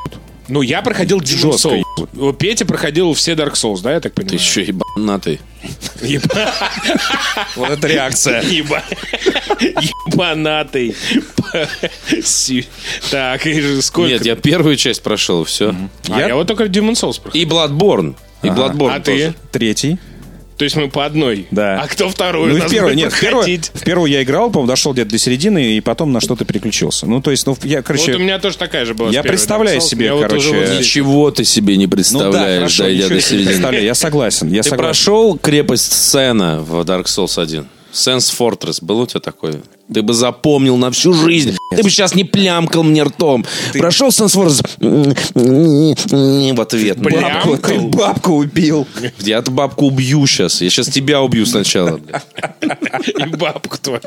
Ну, я проходил Demon's Жестко Souls. Вот Петя проходил все Dark Souls, да, я так Ты понимаю? еще ебанатый. Еба- <laughs> Вот это реакция. еба- Ебанатый. Так, сколько? Нет, я первую часть прошел, все. А, я вот только Demon's Souls проходил. И Bloodborne. И Bloodborne А ты? Третий. То есть мы по одной. Да. А кто второй? Ну, в первую, нет, в первую, в первую я играл, по-моему, дошел где-то до середины, и потом на что-то переключился. Ну, то есть, ну, я, короче... Вот у меня тоже такая же была. Я первой представляю Souls. себе, Я вот короче, вот. Ничего ты себе не ну, да, представляешь, хорошо, дойдя до середины. представляю, я согласен, я Ты согласен. прошел крепость Сена в Dark Souls 1? Sense Fortress. Был у тебя такой? Ты бы запомнил на всю жизнь. Ты бы сейчас не плямкал мне ртом. Прошел Sense Fortress? В ответ. Бабку, ты бабку убил. Я эту бабку убью сейчас. Я сейчас тебя убью сначала. <laughs> И бабку твою.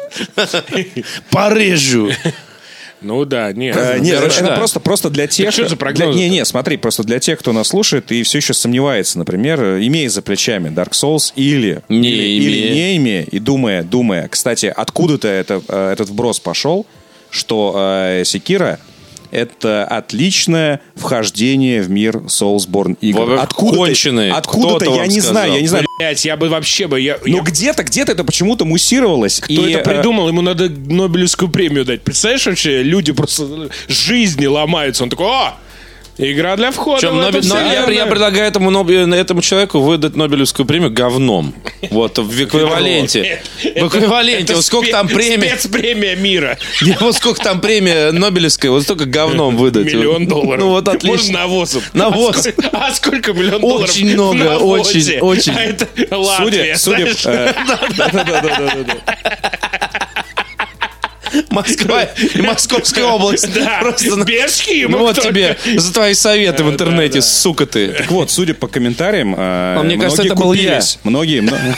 Порежу. Ну да, нет. Э, Нет, Короче, это да. просто, просто для тех... что за для- Не, не, смотри, просто для тех, кто нас слушает и все еще сомневается, например, имея за плечами Dark Souls или... Не или, имея. или не имея, и думая, думая, кстати, откуда-то это, э, этот вброс пошел, что э, Секира это отличное вхождение в мир Soulsborne игр. Откуда-то, откуда-то, я не знаю, сказал. я не знаю. Блять, я бы вообще бы... Я, Но я- где-то, где-то это почему-то муссировалось. Кто и, это э, придумал? Ему надо Нобелевскую премию дать. Представляешь, вообще, люди просто жизни ломаются. Он такой, о, игра для входа эту Нобель- но я, вселенную». я предлагаю этому, Нобе- этому человеку выдать Нобелевскую премию говном. Вот, в эквиваленте. В эквиваленте. Вот сколько там премий. Спецпремия мира. <laughs> Вот сколько там премия Нобелевская, вот столько говном выдать. Миллион долларов. Ну вот Можно отлично. навозом. Навоз. А сколько, <laughs> а сколько миллион долларов? Очень много, очень, очень. А это Латвия, Судя, судя, знаешь? <laughs> э. Москва и Московская область. Просто без Ну вот тебе за твои советы в интернете, сука ты. Так вот, судя по комментариям, э, А мне кажется, многие это был я. Многие...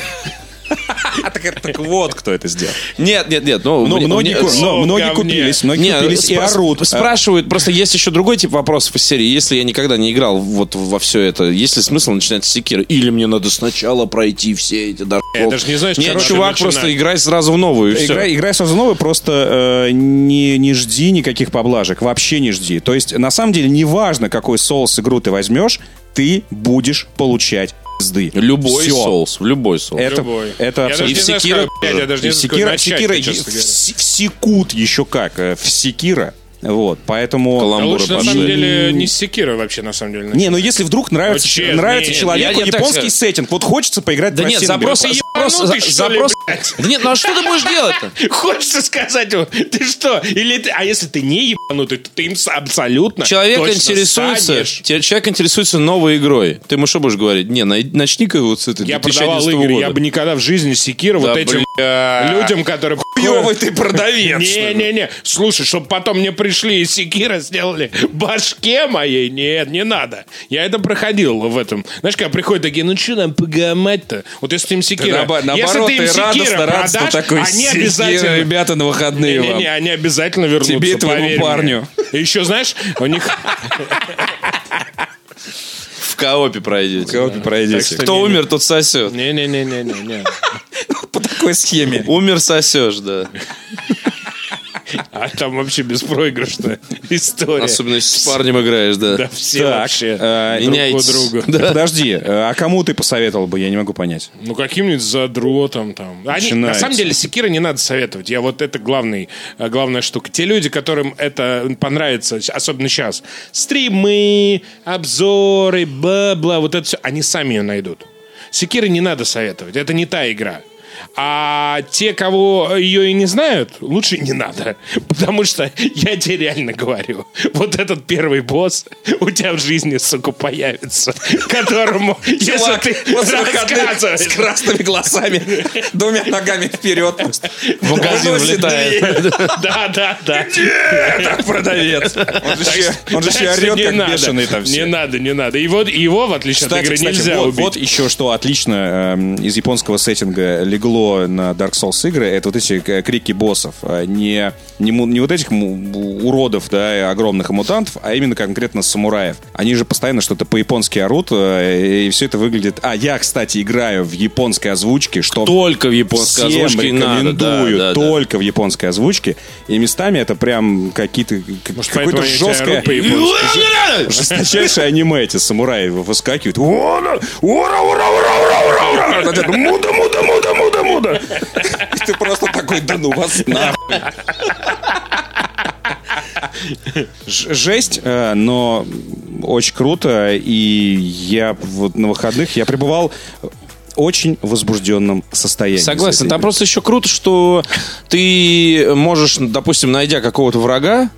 мно- <laughs> Так так вот, кто это сделал. Нет, нет, нет. Ну, Но мне- многие многие говне. купились, многие купились и орут. Спрашивают, просто есть еще другой тип вопросов из серии. Если я никогда не играл вот во все это, есть ли смысл начинать с секира? Или мне надо сначала пройти все эти Я Souls? даже не знаю, с Нет, чувак, просто играй сразу в новую, Играй, играй сразу новый, просто э, не, не жди никаких поблажек, вообще не жди. То есть, на самом деле, неважно, какой соус игру ты возьмешь, ты будешь получать пизды. Любой Всё. соус, в любой соус. Это, Любой. это Я абсолютно... даже И в знаю, Секиро с какой- блядь, я даже не И знаю, Секира, Секира в, в секунд еще как, э, в Секира. Вот, поэтому... А лучше, на самом деле, не с Секира вообще, на самом деле. Не, ну если вдруг нравится, честно, нравится не, человеку я- я японский сеттинг, вот хочется поиграть Да в нет, Россию, запрос, что ли, запрос. блядь? Да нет, ну а что ты будешь делать-то? <laughs> Хочется сказать, вот, ты что? Или ты, а если ты не ебанутый, то ты им абсолютно Человек интересуется, станешь. человек интересуется новой игрой. Ты ему что будешь говорить? Не, на- начни-ка вот с этой Я 2011 продавал игры, года. я бы никогда в жизни Секира Да, вот этим бля. людям, которые... Хуёвый ты продавец. Не-не-не, слушай, чтобы потом мне пришли и Секира сделали башке моей, нет, не надо. Я это проходил в этом. Знаешь, когда приходят такие, ну что нам погамать-то? Вот если ты им Секира... Наоборот, если наоборот, ты им ты радостно, радостно продашь, такой, они «Секира, обязательно... ребята, на выходные вам». Не-не-не, они обязательно вернутся, Тебе и твоему мне. парню. И еще, знаешь, у них... В коопе пройдете. Кого ты пройдете? Кто Не, не. умер, тот сосет. Не-не-не-не-не. <laughs> По такой схеме. Умер, сосешь, да. А там вообще беспроигрышная история. Особенно если с парнем играешь, да. Да, все Так, вообще э, друг друга. Да Подожди, э, а кому ты посоветовал бы, я не могу понять. Ну, каким-нибудь задротом там. Они, на самом деле, секира не надо советовать. Я вот это главный, э, главная штука. Те люди, которым это понравится, особенно сейчас, стримы, обзоры, бла-бла, вот это все, они сами ее найдут. Секира не надо советовать. Это не та игра. А те, кого ее и не знают, лучше не надо. Потому что я тебе реально говорю, вот этот первый босс у тебя в жизни, сука, появится, которому, <laughs> если ты рассказываешь... с красными глазами, двумя ногами вперед. В магазин влетает. <laughs> Да, да, да. Так, продавец. Он же еще- орет, не как надо. бешеный там Не надо, не надо. Его, его в отличие от игры, нельзя вот, убить. вот еще что отлично эм, из японского сеттинга легло на Dark Souls игры, это вот эти э, крики боссов. А Не, не, не вот этих уродов, да, огромных мутантов, а именно конкретно самураев. Они же постоянно что-то по-японски орут, э, и все это выглядит... А, я, кстати, играю в японской озвучке, что Только в японской Всем озвучке и надо. рекомендую да, да, да. только в японской озвучке. И местами это прям какие-то Может, какое-то жесткое <laughs> жесточайшее аниме эти самураи выскакивают. Ура, ура, ура, ура, ура, ура, <laughs> это Муда, муда, муда, муда, муда. И ты просто такой, да ну вас нахуй. Жесть, э, но очень круто. И я вот на выходных я пребывал в очень возбужденном состоянии. Согласен. Там просто еще круто, что ты можешь, допустим, найдя какого-то врага,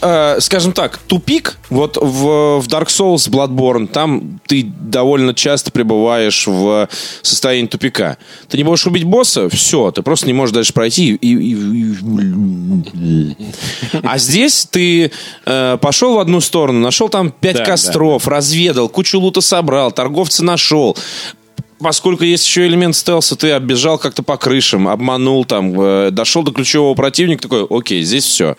э, скажем так, тупик, вот в, в Dark Souls Bloodborne, там ты довольно часто пребываешь в состоянии тупика. Ты не можешь убить босса, все, ты просто не можешь дальше пройти. И, и- и- А здесь ты э, пошел в одну сторону, нашел там пять Да, костров, разведал, кучу лута собрал, торговца нашел, Поскольку есть еще элемент стелса, ты оббежал как-то по крышам, обманул там, э, дошел до ключевого противника, такой, окей, здесь все.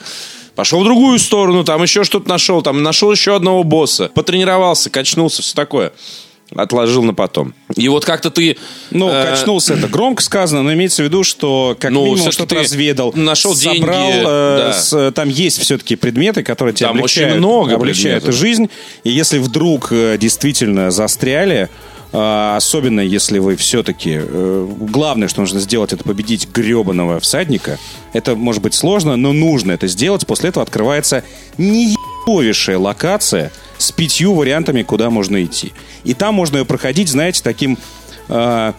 Пошел в другую сторону, там еще что-то нашел, там нашел еще одного босса, потренировался, качнулся, все такое. Отложил на потом. И вот как-то ты... Ну, э, качнулся, это громко сказано, но имеется в виду, что как Ну, минимум что-то разведал, нашел собрал, деньги, э, да. с- там есть все-таки предметы, которые тебе Там очень облегчают, много облегчают предметов. жизнь. И если вдруг э, действительно застряли, э, особенно если вы все-таки... э, главное, что нужно сделать, это победить гребаного всадника. Это может быть сложно, но нужно это сделать. После этого открывается неебовейшая локация с пятью вариантами, куда можно идти. И там можно ее проходить, знаете, таким... э,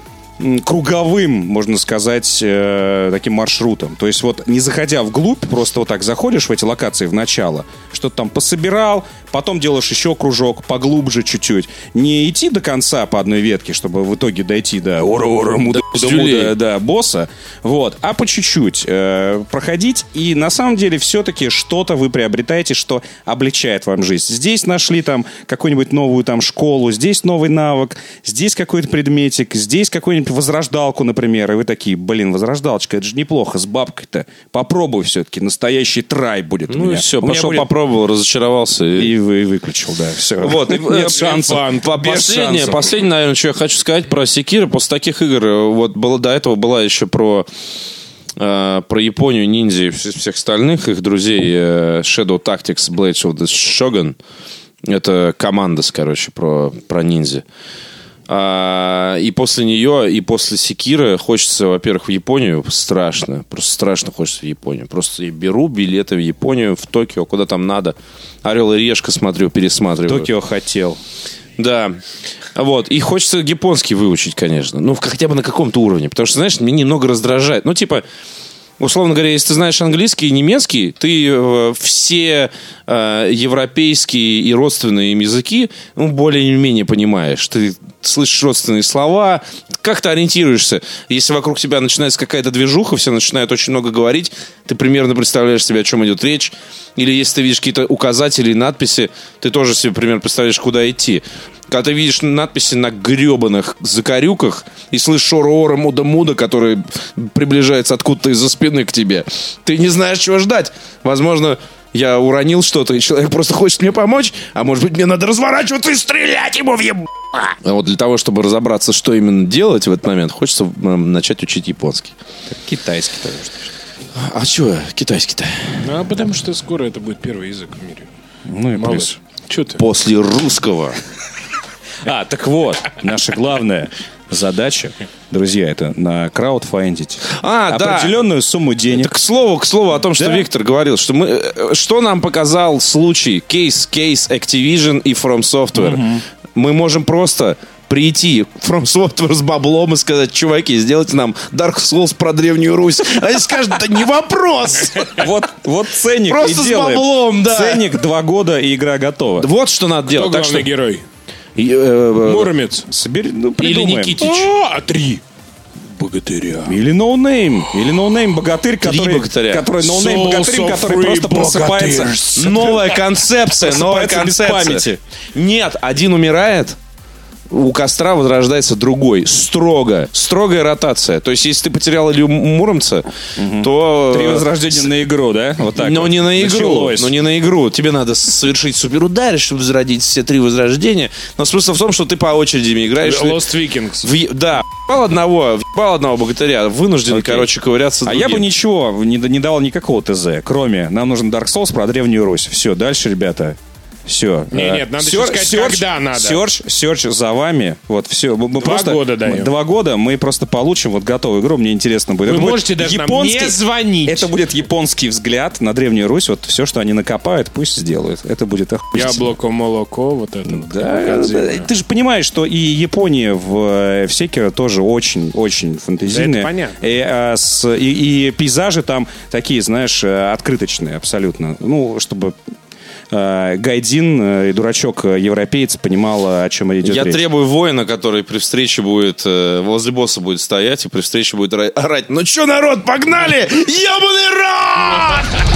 круговым, можно сказать, э, таким маршрутом. То есть вот не заходя вглубь, просто вот так заходишь в эти локации в начало, что-то там пособирал, потом делаешь еще кружок, поглубже чуть-чуть. Не идти до конца по одной ветке, чтобы в итоге дойти до ура-ура, пиздюлей. муда, да, босса, вот, а по чуть-чуть э, проходить, и на самом деле все-таки что-то вы приобретаете, что облегчает вам жизнь. Здесь нашли там какую-нибудь новую там школу, здесь новый навык, здесь какой-то предметик, здесь какую-нибудь возрождалку, например, и вы такие, блин, возрождалочка, это же неплохо, с бабкой-то. Попробуй все-таки, настоящий трай будет у Ну и меня. все, У пошел, будет- попробовал, разочаровался. И вы выключил, да, все. Вот, и, <laughs> э, Нет шансов. Последнее, последнее, наверное, что я хочу сказать про Секира. После таких игр, э, вот было, до этого была еще про э, про Японию, ниндзя и вс- всех остальных их друзей э, Shadow Tactics Blades of the Shogun. Это команда, короче, про, про ниндзя. А, и после нее, и после Секира хочется, во-первых, в Японию страшно. Просто страшно хочется в Японию. Просто я беру билеты в Японию, в Токио, куда там надо. Орел и решка смотрю, пересматриваю. Токио хотел. Да. Вот. И хочется японский выучить, конечно. Ну, хотя бы на каком-то уровне. Потому что, знаешь, меня немного раздражает. Ну, типа, условно говоря, если ты знаешь английский и немецкий, ты э, все э, европейские и родственные им языки ну, более-менее понимаешь. Ты слышишь родственные слова, как-то ориентируешься. Если вокруг тебя начинается какая-то движуха, все начинают очень много говорить, ты примерно представляешь себе, о чем идет речь. Или если ты видишь какие-то указатели и надписи, ты тоже себе примерно представляешь, куда идти. Когда ты видишь надписи на гребаных закорюках и слышишь ора-ора, муда-муда, который приближается откуда-то из-за спины к тебе, ты не знаешь, чего ждать. Возможно, я уронил что-то, и человек просто хочет мне помочь, а может быть, мне надо разворачиваться и стрелять ему в еб... А вот для того, чтобы разобраться, что именно делать в этот момент, хочется м, начать учить японский. Китайский тоже. А что китайский-то? Ну, а потому что скоро это будет первый язык в мире. Ну и плюс. Малыш, что ты? После русского. А, так вот, наша главная задача, друзья, это на краудфандить А, да. определенную сумму денег. К слову, к слову о том, что Да. Виктор говорил, что мы, э, что нам показал случай, кейс, кейс Activision и From Software. Мы можем просто прийти From Software с баблом и сказать, чуваки, сделайте нам Dark Souls про Древнюю Русь. Они скажут, да не вопрос. Вот, вот ценник Просто с делаем. баблом, да. Ценник два года и игра готова. Вот что надо Кто делать. Так главный что, герой? Э, э, Муромец. Собери, ну, Или. Никитич? А, три. Богатыря. Или no-name. Или no-name богатырь, который... богатыря. Который no-name Souls богатырь, который просто просыпается. богатырь. Новая концепция, новая концепция. памяти. Нет, один умирает, у костра возрождается другой. Строго. Строгая ротация. То есть, если ты потерял Илью Муромца, то... Три э, возрождения на игру, да? Вот так но вот. не на игру. Началось. Но не на игру. Тебе надо совершить суперудар, чтобы возродить все три возрождения. Но смысл в том, что ты по очереди играешь. Lost Vikings. В- да, въебал одного, въебал одного богатыря, вынужден, Окей. короче, ковыряться А другим. я бы ничего не, не дал никакого ТЗ, кроме нам нужен Dark Souls про Древнюю Русь. Все, дальше, ребята. Все. Не, нет, надо еще сказать, когда надо. Серч, серч за вами. Вот все. Мы, Два просто, года даем. Два года мы просто получим вот готовую игру. Мне интересно будет. Вы Это будет можете даже нам японский- не звонить. Это будет японский взгляд на Древнюю Русь. Вот все, что они накопают, пусть сделают. Это будет охуительно. Яблоко, молоко, вот это. вот, Да, Кадзима. да, ты же понимаешь, что и Япония в, э, в Секиро тоже очень-очень фантазийная. Да, это понятно. И, а, с- и- и пейзажи там такие, знаешь, э, открыточные абсолютно. Ну, чтобы э, Э, Гайдин э, и дурачок э, европеец понимал, о чем идет Я речь. требую воина, который при встрече будет возле босса будет стоять и при встрече будет орать «Ну чё, народ, погнали! Ёбаный рот!»